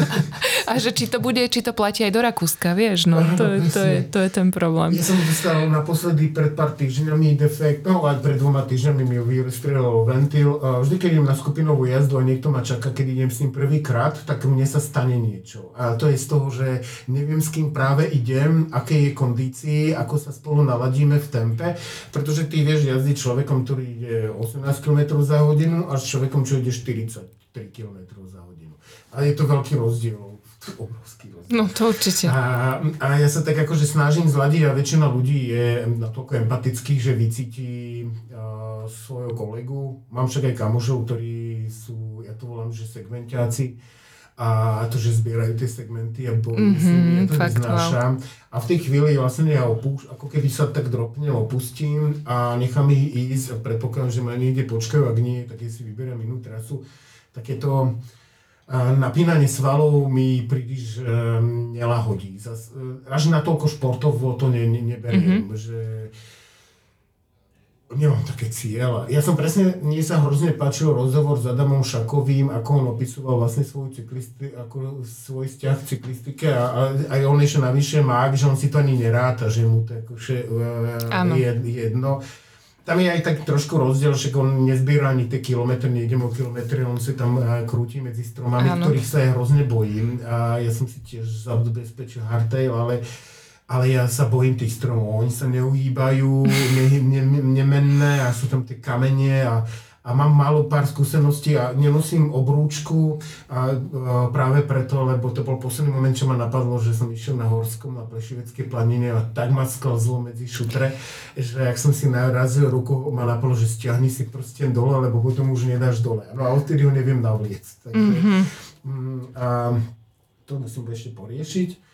A že či to bude, či to platí aj do Rakúska, vieš, no to, je, to, je, to je ten problém. Ja som dostal naposledy pred pár týždňami defekt, no aj pred dvoma týždňami mi vystrelil ventil. Vždy, keď idem na skupinovú jazdu a niekto ma čaká, keď idem s ním prvýkrát, tak mne sa stane niečo. A to je z toho, že neviem, s kým práve idem, aké je kondícii, ako sa spolu naladíme v tempe, pretože ty vieš jazdiť človekom, ktorý ide 18 km za hodinu a s človekom, čo ide 43 km za hodinu. A je to veľký rozdiel, obrovský rozdiel. No to určite. A, a ja sa tak akože snažím zladiť a väčšina ľudí je natoľko empatických, že vycíti uh, svojho kolegu. Mám však aj kamošov, ktorí sú, ja to volám, že segmentiáci a to, že zbierajú tie segmenty a s nimi, ja to fakt, neznášam. A v tej chvíli vlastne ja opúš, ako keby sa tak dropne opustím a nechám ich ísť a predpokladám, že ma niekde počkajú, ak nie, tak ja si vyberiem inú trasu. Takéto a napínanie svalov mi príliš um, nelahodí. Zas, e, až natoľko športovo to ne, ne, neberiem, mm-hmm. že nemám také cieľa. Ja som presne, mne sa hrozne páčil rozhovor s Adamom Šakovým, ako on opisoval vlastne svoju cyklisti, ako svoj vzťah k cyklistike a, a aj on ešte navyše má, že on si to ani neráta, že mu to akože uh, je jedno. Tam je aj tak trošku rozdiel, že on nezbiera ani tie kilometre, nejdem o kilometre, on si tam uh, krúti medzi stromami, ano. ktorých sa ja hrozne bojím. A ja som si tiež zabezpečil hardtail, ale ale ja sa bojím tých stromov, oni sa neuhýbajú, ne, ne, ne, nemenné a sú tam tie kamene a, a mám málo pár skúseností a nenosím obrúčku a, a práve preto, lebo to bol posledný moment, čo ma napadlo, že som išiel na Horskom, na Plešiveckej planine a tak ma sklzlo medzi šutre, že ak som si narazil ruku, ma napadlo, že stiahni si prsten dole, lebo potom už nedáš dole. No a odtedy ho neviem navliec. Takže, mm-hmm. a to musím ešte poriešiť.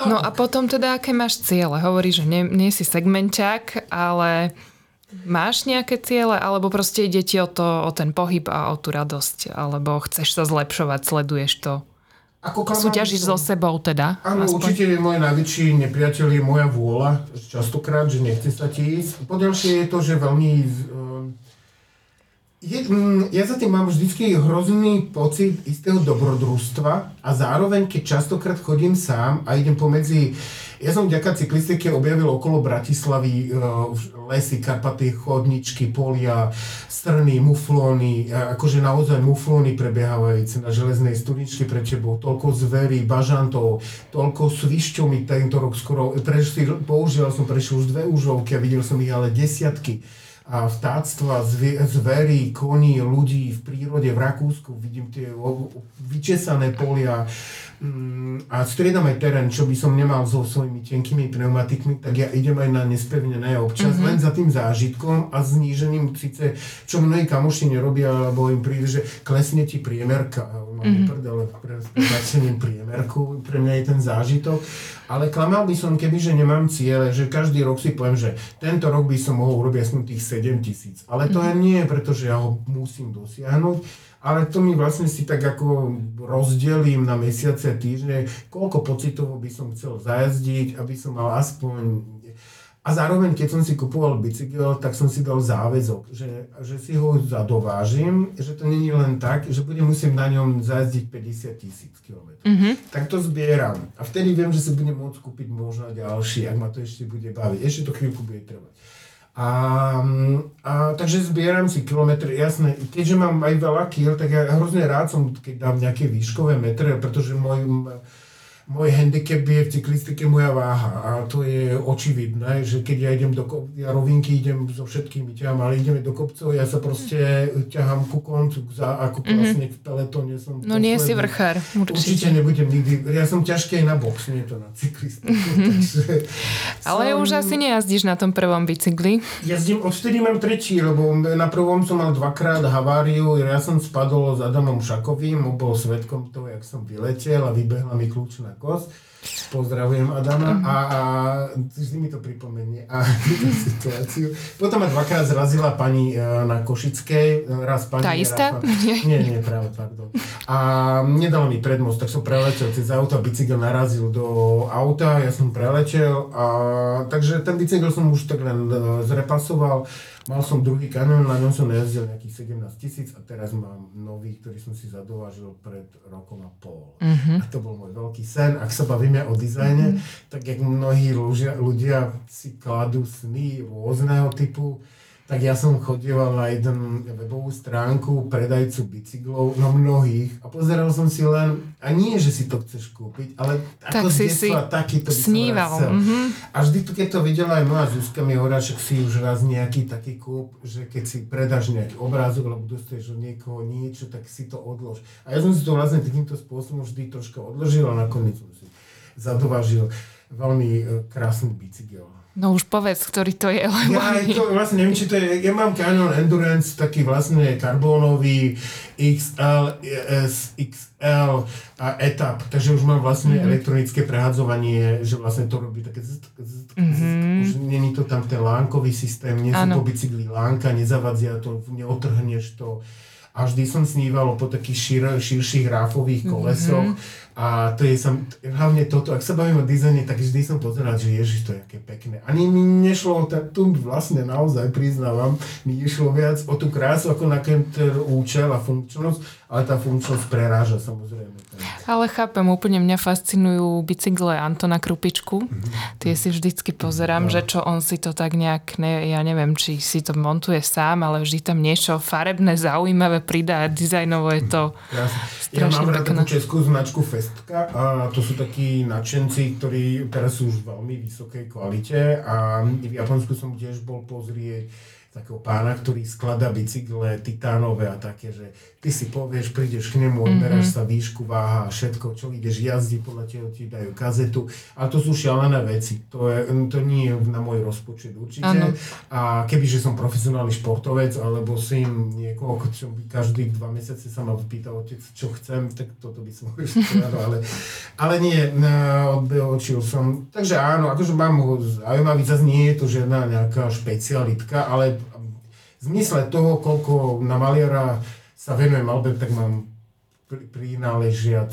No a potom teda, aké máš ciele? Hovoríš, že nie, nie si segmenťák, ale máš nejaké ciele, alebo proste ide ti o, to, o ten pohyb a o tú radosť, alebo chceš sa zlepšovať, sleduješ to? Ako Súťažíš so sebou teda? Áno, aspoň. určite je môj najväčší nepriateľ je moja vôľa, častokrát, že nechce sa ti ísť. Poďalšie je to, že veľmi je, mm, ja za tým mám vždycky hrozný pocit istého dobrodružstva a zároveň, keď častokrát chodím sám a idem pomedzi... Ja som vďaka cyklistike objavil okolo Bratislavy uh, lesy, Karpaty, chodničky, polia, strny, muflóny, akože naozaj muflóny prebiehajúce na železnej studničke pre tebou, toľko zverí, bažantov, toľko svišťov mi tento rok skoro, prešli, používal som, prešiel už dve úžovky a videl som ich ale desiatky a vtáctva, zvery, koní, ľudí v prírode, v Rakúsku, vidím tie vyčesané polia mm, a striedam aj terén, čo by som nemal so svojimi tenkými pneumatikmi, tak ja idem aj na nespevnené občas, mm-hmm. len za tým zážitkom a znížením síce, čo mnohí kamoši nerobia, lebo im príde, že klesne ti priemerka, mm-hmm. prdele pre, pre priemerku, pre mňa je ten zážitok, ale klamal by som, keby, že nemám ciele, že každý rok si poviem, že tento rok by som mohol urobiť aspoň tých 7 tisíc. Ale to mm. nie je, pretože ja ho musím dosiahnuť, ale to mi vlastne si tak ako rozdelím na mesiace a týždne, koľko pocitov by som chcel zajazdiť, aby som mal aspoň a zároveň, keď som si kupoval bicykel, tak som si dal záväzok, že, že si ho zadovážim, že to není len tak, že budem musieť na ňom zajazdiť 50 tisíc km. Mm-hmm. Tak to zbieram. A vtedy viem, že si budem môcť kúpiť možno ďalší, ak ma to ešte bude baviť. Ešte to chvíľku bude trvať. A, a takže zbieram si kilometre, jasné, keďže mám aj veľa kil, tak ja hrozne rád som, keď dám nejaké výškové metre, pretože môj môj handicap je v cyklistike moja váha a to je očividné, že keď ja idem do kop- ja rovinky idem so všetkými ťahám, ale ideme do kopcov, ja sa proste ťahám ku koncu, za, ako mm-hmm. vlastne v peletone som No nie si vrchár, určite. Určite nebudem nikdy, ja som ťažký aj na box, nie to na cyklistiku, takže... Ale som, už asi nejazdíš na tom prvom bicykli. Jazdím, odvtedy mám tretí, lebo na prvom som mal dvakrát haváriu, ja som spadol s Adamom Šakovým, bol svetkom toho, jak som vyletel a vybehla mi kľúč na kosť. Pozdravujem Adama a, a vždy mi to pripomenie a situáciu. Potom ma dvakrát zrazila pani e, na Košickej, raz pani... Tá istá? Raz, nie, nie, práve, pardon. A nedal mi predmost, tak som preletel cez auto a bicykel narazil do auta, ja som preletel a takže ten bicykel som už tak len e, zrepasoval Mal som druhý kamion, na ňom som najazdil nejakých 17 tisíc a teraz mám nový, ktorý som si zadovážil pred rokom a pol. Uh-huh. A to bol môj veľký sen. Ak sa bavíme o dizajne, uh-huh. tak jak mnohí ľudia, ľudia si kladú sny rôzneho typu, tak ja som chodieval na jednu webovú stránku predajcu bicyklov, no mnohých, a pozeral som si len, a nie, že si to chceš kúpiť, ale tak ako z detstva, takýto by sníval. som mm-hmm. A vždy to, keď to videla aj moja Zuzka, mi hovorila, že si už raz nejaký taký kúp, že keď si predáš nejaký obrázok, alebo dostaneš od niekoho niečo, tak si to odlož. A ja som si to vlastne takýmto spôsobom vždy troška odložil a nakoniec som si zadovažil veľmi e, krásny bicykel. No už povedz, ktorý to je. Lebo ja, to, vlastne neviem, či to je, ja mám Canon Endurance, taký vlastne karbónový XL, S, XL a etap, takže už mám vlastne mm-hmm. elektronické prehadzovanie, že vlastne to robí také mm-hmm. už není to tam ten lánkový systém, nie sú to bicykli lánka, nezavadzia to, neotrhneš to a vždy som sníval po takých šir, širších ráfových kolesoch mm-hmm a to je sam, hlavne toto, ak sa bavím o dizajne, tak vždy som pozeral, že ježiš, to je aké pekné. Ani mi nešlo, tak tu vlastne naozaj priznávam, mi išlo viac o tú krásu ako na ten účel a funkčnosť, ale tá funkčnosť preráža samozrejme. Ale chápem, úplne mňa fascinujú bicykle Antona Krupičku. Mm-hmm. Tie si vždycky pozerám, no. že čo on si to tak nejak, ne, ja neviem, či si to montuje sám, ale vždy tam niečo farebné, zaujímavé pridá, dizajnovo je to Krásne. strašne Ja mám rád takú českú značku Festka a to sú takí nadšenci, ktorí teraz sú už v veľmi vysokej kvalite a v Japonsku som tiež bol pozrieť takého pána, ktorý skladá bicykle titánové a také, že ty si povieš, prídeš k nemu, odmeráš mm-hmm. sa výšku, váha a všetko, čo ideš jazdiť, podľa teho ti dajú kazetu. Ale to sú šialené veci. To, je, to nie je na môj rozpočet určite. Ano. A kebyže som profesionálny športovec, alebo syn niekoho, čo by každý dva mesiace sa ma pýtal otec, čo chcem, tak toto by som už ale, ale nie, odbeočil som. Takže áno, akože mám ho zaujímavý, zase nie je to žiadna nejaká špecialitka, ale zmysle toho, koľko na maliara sa venujem malbe, tak mám prináležiac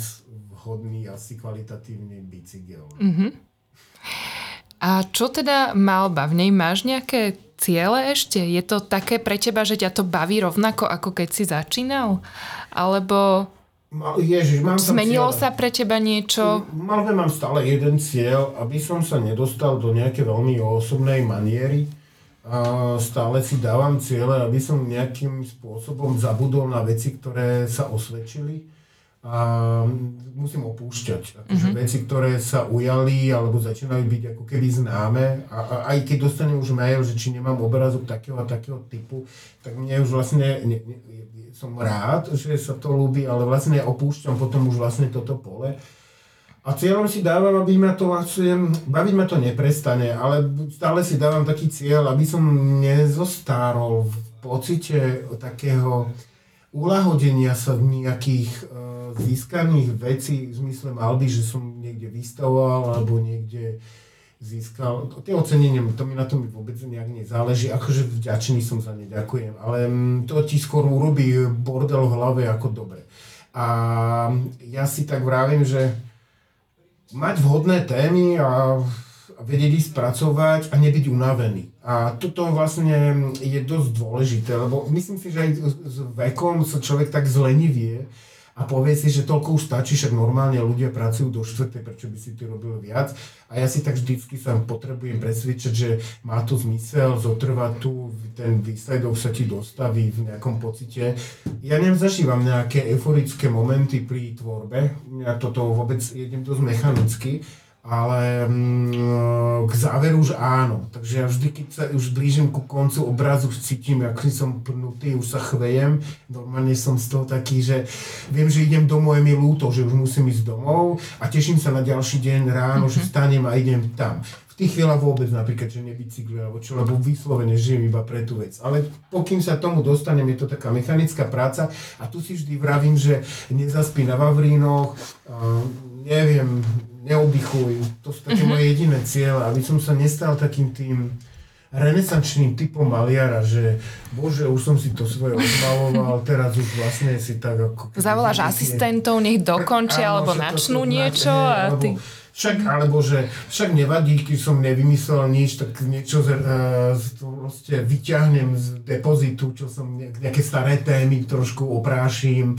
vhodný, asi kvalitatívny bicykel. Mm-hmm. A čo teda malba? V nej máš nejaké ciele ešte? Je to také pre teba, že ťa to baví rovnako, ako keď si začínal? Alebo Ježiš, mám Zmenilo sa pre teba niečo? Malbe mám stále jeden cieľ, aby som sa nedostal do nejaké veľmi osobnej maniery stále si dávam cieľe, aby som nejakým spôsobom zabudol na veci, ktoré sa osvedčili a musím opúšťať. Akože mm-hmm. veci, ktoré sa ujali alebo začínajú byť ako keby známe a, a aj keď dostanem už mail, že či nemám obrazok takého a takého typu, tak mne už vlastne, ne, ne, som rád, že sa to ľúbi, ale vlastne opúšťam potom už vlastne toto pole a cieľom si dávam, aby ma to vlastne, baviť ma to neprestane, ale stále si dávam taký cieľ, aby som nezostárol v pocite takého ulahodenia sa v nejakých uh, získaných vecí, v zmysle malby, že som niekde vystavoval alebo niekde získal. Tie ocenenia, to mi na tom vôbec nejak nezáleží, akože vďačný som za ne, ďakujem, ale mm, to ti skôr urobí bordel v hlave ako dobre. A ja si tak vravím, že mať vhodné témy a, vedieť ich spracovať a nebyť unavený. A toto vlastne je dosť dôležité, lebo myslím si, že aj s vekom sa človek tak zlenivie a povie si, že toľko už stačí, však normálne ľudia pracujú do štvrtej, prečo by si ty robil viac. A ja si tak vždycky sa potrebujem presvedčať, že má to zmysel, zotrvať tu, ten výsledok sa ti dostaví v nejakom pocite. Ja nevzažívam nejaké euforické momenty pri tvorbe, ja toto vôbec jedem dosť mechanicky, ale mm, k záveru už áno. Takže ja vždy, keď sa už blížim ku koncu obrazu, už cítim, ako som pnutý, už sa chvejem. Normálne som z toho taký, že viem, že idem domov, je mi ľúto, že už musím ísť domov a teším sa na ďalší deň ráno, mm-hmm. že mhm. vstanem a idem tam. V tých chvíľach vôbec napríklad, že nebicyklujem, alebo čo, lebo vyslovene žijem iba pre tú vec. Ale pokým sa tomu dostanem, je to taká mechanická práca a tu si vždy vravím, že nezaspí na Vavrínoch, uh, neviem, neoddychuj. To sú také mm-hmm. moje jediné cieľe, aby som sa nestal takým tým renesančným typom maliara, že bože, už som si to svoje odmaloval, teraz už vlastne si tak ako... Zavoláš asistentov, nech dokončia, alebo načnú niečo a ty... Však, alebo že však nevadí, keď som nevymyslel nič, tak niečo z, uh, proste vyťahnem z depozitu, čo som nejaké staré témy trošku oprášim.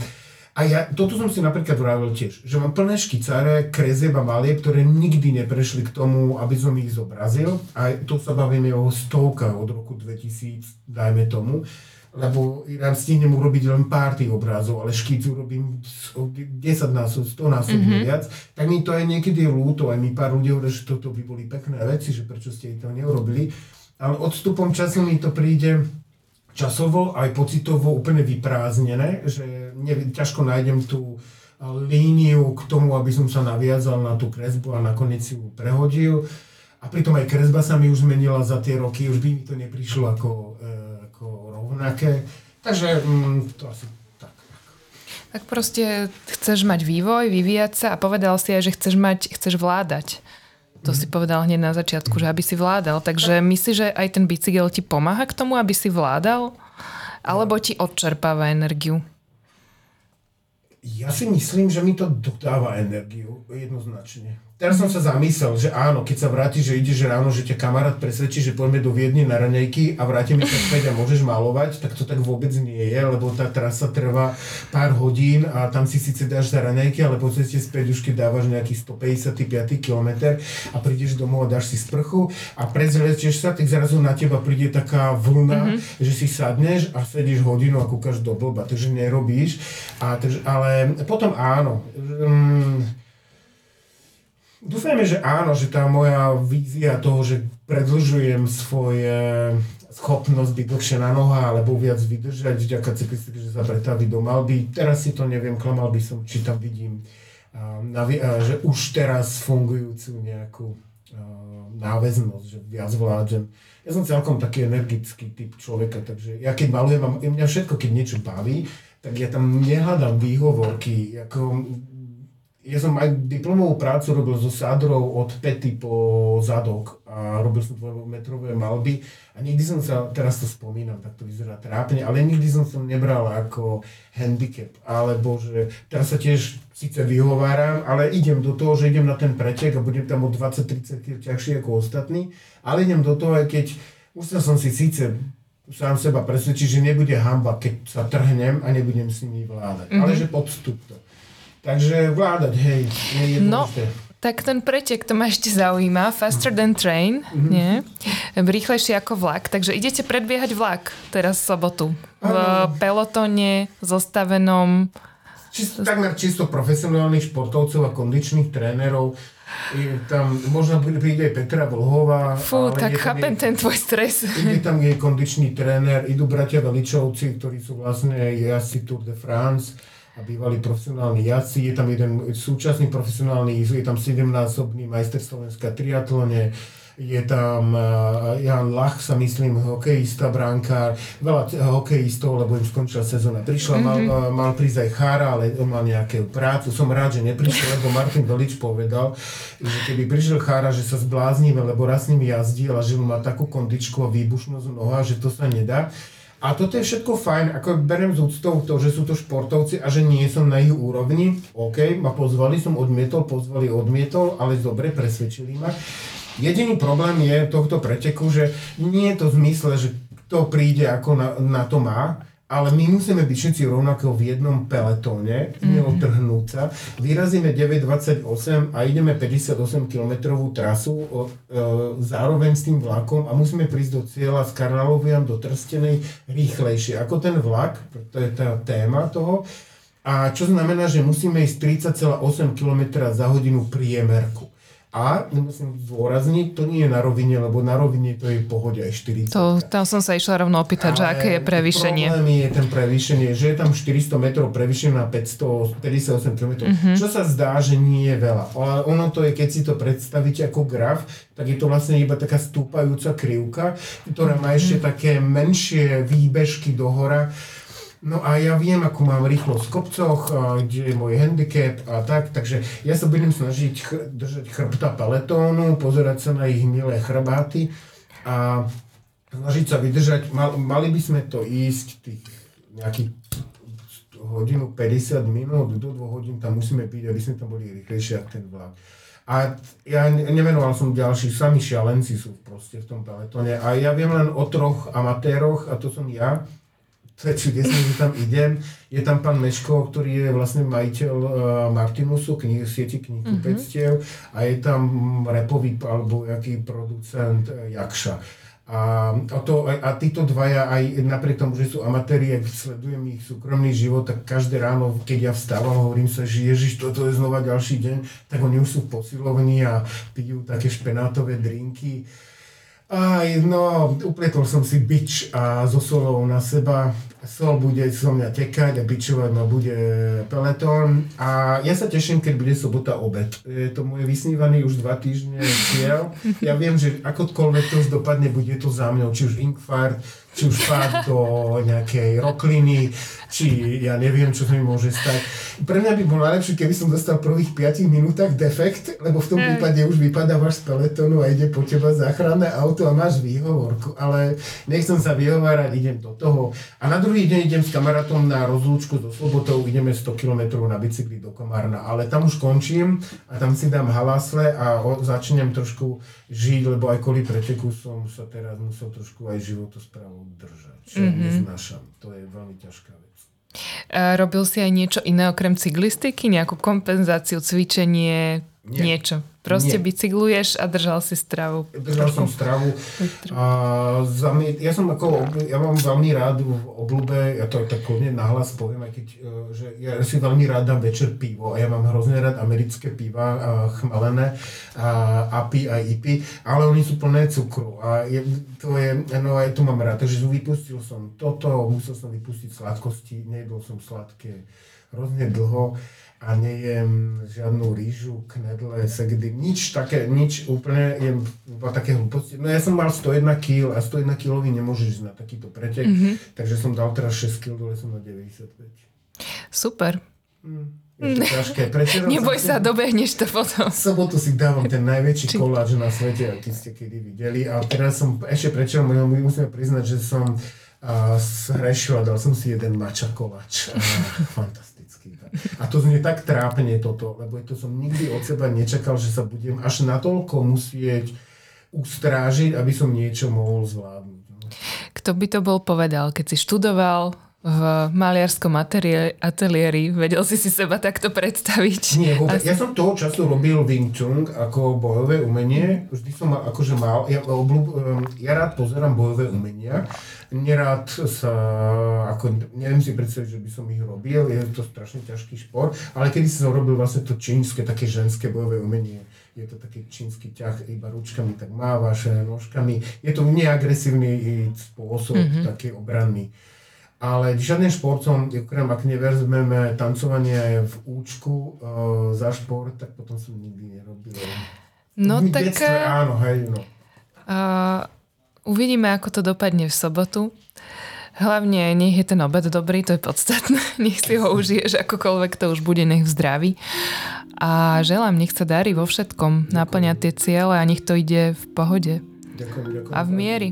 A ja, toto som si napríklad vravil tiež, že mám plné škicáre, krezieb a malieb, ktoré nikdy neprešli k tomu, aby som ich zobrazil. A tu sa bavíme o stovkách od roku 2000, dajme tomu lebo ja stihnem urobiť len pár tých obrázov, ale škícu robím 10 násob, 100 násob mm-hmm. viac, tak mi to aj niekedy je ľúto, aj mi pár ľudí hovorí, že toto by boli pekné veci, že prečo ste to neurobili, ale odstupom času mi to príde časovo aj pocitovo úplne vyprázdnené, že ne, ťažko nájdem tú líniu k tomu, aby som sa naviazal na tú kresbu a nakoniec si ju prehodil. A pritom aj kresba sa mi už zmenila za tie roky, už by mi to neprišlo ako e, rovnaké. Takže mm, to asi tak. Tak proste chceš mať vývoj, vyvíjať sa a povedal si aj, že chceš mať, chceš vládať. To si povedal hneď na začiatku, že aby si vládal. Takže myslíš, že aj ten bicykel ti pomáha k tomu, aby si vládal? Alebo ti odčerpáva energiu? Ja si myslím, že mi to dodáva energiu jednoznačne. Teraz som sa zamyslel, že áno, keď sa vrátiš, že ideš ráno, že ťa kamarát presvedčí, že poďme do Viedne na raňajky a vrátime sa späť a môžeš malovať, tak to tak vôbec nie je, lebo tá trasa trvá pár hodín a tam si síce dáš za raňajky, ale po ceste späť už keď dávaš nejaký 155 km a prídeš domov a dáš si sprchu a prezlečieš sa, tak zrazu na teba príde taká vlna, mm-hmm. že si sadneš a sedíš hodinu a kúkaš do blba, takže nerobíš. A, takže, ale potom áno. Um, Dúfajme, že áno, že tá moja vízia toho, že predlžujem svoje schopnosť byť dlhšie na noha alebo viac vydržať vďaka cyklistike, že sa pretaví do Malby. Teraz si to neviem, klamal by som, či tam vidím, že už teraz fungujúcu nejakú náväznosť, že viac vládžem. Ja som celkom taký energický typ človeka, takže ja keď malujem, mňa všetko, keď niečo baví, tak ja tam nehľadám výhovorky, ako ja som aj diplomovú prácu robil so sádrou od pety po zadok a robil som metrové malby a nikdy som sa, teraz to spomínam, tak to vyzerá trápne, ale nikdy som to nebral ako handicap, alebo že teraz sa tiež síce vyhováram, ale idem do toho, že idem na ten pretek a budem tam o 20-30 kg ťažší ako ostatní, ale idem do toho, aj keď už som si síce sám seba presvedčiť, že nebude hamba, keď sa trhnem a nebudem s nimi vládať, mm-hmm. ale že podstup to. Takže vládať, hej, je no. Tak ten pretek, to ma ešte zaujíma. Faster than train, mm-hmm. nie? Rýchlejšie ako vlak. Takže idete predbiehať vlak teraz v sobotu. V ano. pelotone zostavenom... Čisto, takmer čisto profesionálnych športovcov a kondičných trénerov. Je tam, možno príde aj Petra Vlhová. Fú, tak chápem ten tvoj stres. Ide tam jej kondičný tréner, idú bratia Veličovci, ktorí sú vlastne jazdci Tour de France a bývalí profesionálni jazdci. Je tam jeden súčasný profesionálny, je tam 7-násobný majster Slovenska triatlone, je tam uh, Jan Lach, sa myslím, hokejista, brankár, veľa hokejistov, lebo im skončila sezóna. Prišla, mm-hmm. mal, uh, mal prísť aj Chára, ale on mal nejakú prácu. Som rád, že neprišiel, lebo Martin Velič povedal, že keby prišiel Chára, že sa zbláznime, lebo raz s ním jazdil a že má takú kondičku a výbušnosť noha, že to sa nedá a toto je všetko fajn, ako berem z úctou to, že sú to športovci a že nie som na ich úrovni. OK, ma pozvali, som odmietol, pozvali, odmietol, ale dobre, presvedčili ma. Jediný problém je tohto preteku, že nie je to v zmysle, že kto príde ako na, na to má, ale my musíme byť všetci rovnako v jednom peletóne, mm-hmm. neotrhnúť sa. Vyrazíme 9.28 a ideme 58 km trasu o, e, zároveň s tým vlakom a musíme prísť do cieľa z Karnalovian do Trstenej rýchlejšie ako ten vlak, to je tá téma toho. A čo znamená, že musíme ísť 30,8 km za hodinu priemerku. A musím zdôrazniť, to nie je na rovine, lebo na rovine to je pohode aj 40. To, tam som sa išla rovno opýtať, že aké je prevýšenie. Problém je ten prevýšenie, že je tam 400 metrov prevýšenie na 558 km, mm-hmm. čo sa zdá, že nie je veľa. Ale ono to je, keď si to predstavíte ako graf, tak je to vlastne iba taká stúpajúca krivka, ktorá má ešte mm-hmm. také menšie výbežky do hora No a ja viem, ako mám rýchlosť v kopcoch, kde je môj handicap a tak, takže ja sa budem snažiť chr- držať chrbta paletónu, pozerať sa na ich milé chrbáty a snažiť sa vydržať. Mal, mali by sme to ísť tých nejakých hodinu 50 minút, do 2 hodín tam musíme byť, aby sme tam boli rýchlejšie ako ten vlak. A ja nemenoval som ďalších, sami šialenci sú proste v tom peletóne. A ja viem len o troch amatéroch, a to som ja, to je čudesné, že tam idem. Je tam pán Meško, ktorý je vlastne majiteľ uh, Martinusu, knih, sieti knihkupectiev mm-hmm. a je tam repový alebo jaký producent uh, Jakša. A, a, to, a, títo dvaja, aj napriek tomu, že sú amatéri, ak sledujem ich súkromný život, tak každé ráno, keď ja vstávam, hovorím sa, že Ježiš, toto je znova ďalší deň, tak oni už sú posilovní a pijú také špenátové drinky aj, no, upletol som si bič a so solou na seba. Sol bude so mňa tekať a bičovať ma bude peletón. A ja sa teším, keď bude sobota obed. Je to môj vysnívaný už dva týždne cieľ. Ja viem, že akokoľvek to dopadne, bude to za mňou, či už infarkt, či už pád do nejakej rokliny, či ja neviem, čo sa mi môže stať. Pre mňa by bolo najlepšie, keby som dostal v prvých 5 minútach defekt, lebo v tom prípade už vypadávaš z peletónu a ide po teba záchranné auto a máš výhovorku. Ale nechcem sa vyhovárať, idem do toho. A na druhý deň idem s kamarátom na rozlúčku so Slobotou, ideme 100 km na bicykli do Komárna. Ale tam už končím a tam si dám halasle a začnem trošku žiť, lebo aj kvôli preteku som sa teraz musel trošku aj životosprávu držať, čo mm-hmm. neznášam. To je veľmi ťažká vec. A robil si aj niečo iné okrem cyklistiky? Nejakú kompenzáciu, cvičenie, Nie. niečo? Proste Nie. bicykluješ a držal si stravu. Držal som stravu. A za mňa, ja som ako, ja mám veľmi rád v oblúbe, ja to tak kľudne nahlas poviem, aj keď, e, že ja si veľmi rád dám večer pivo a ja mám hrozne rád americké piva, chmelené, a API a IPI, ale oni sú plné cukru a je, to je, no aj to mám rád, takže vypustil som toto, musel som vypustiť sladkosti, nejedol som sladké hrozne dlho a nejem žiadnu rýžu, knedle, segedy, nič také, nič úplne, jem iba také hlúposti. No ja som mal 101 kg a 101 kg nemôžeš ísť na takýto pretek, mm-hmm. takže som dal teraz 6 kg, dole som na 95. Super. Mm. Je to ťažké. Neboj sa, dobehneš to potom. V sobotu si dávam ten najväčší Či... koláč na svete, aký ste kedy videli. A teraz som, ešte prečo, my musíme priznať, že som a, zhrešil a dal som si jeden mača koláč. Fantastické fantastický. A to znie tak trápne toto, lebo to som nikdy od seba nečakal, že sa budem až natoľko musieť ustrážiť, aby som niečo mohol zvládnuť. No. Kto by to bol povedal, keď si študoval v maliarskom ateliéri. Vedel si si seba takto predstaviť? Nie, vôbec. Asi... Ja som toho času robil Wing Chun ako bojové umenie. Vždy som mal, akože mal, ja, obľúb, ja rád pozerám bojové umenia. Nerád sa, ako, neviem si predstaviť, že by som ich robil, je to strašne ťažký šport, ale kedy som robil vlastne to čínske, také ženské bojové umenie je to taký čínsky ťah, iba ručkami tak mávaš, nožkami. Je to neagresívny spôsob, mm-hmm. taký obranný. Ale žiadnym športom, okrem ak nevezmeme tancovanie v účku uh, za šport, tak potom som nikdy nerobil. No v tak... Detstve, áno, hej, no. Uh, uvidíme, ako to dopadne v sobotu. Hlavne nech je ten obed dobrý, to je podstatné. Nech si ho užiješ, akokoľvek to už bude, nech v zdraví. A želám, nech sa darí vo všetkom, naplňať tie ciele a nech to ide v pohode. Ďakujem, ďakujem. A v miery.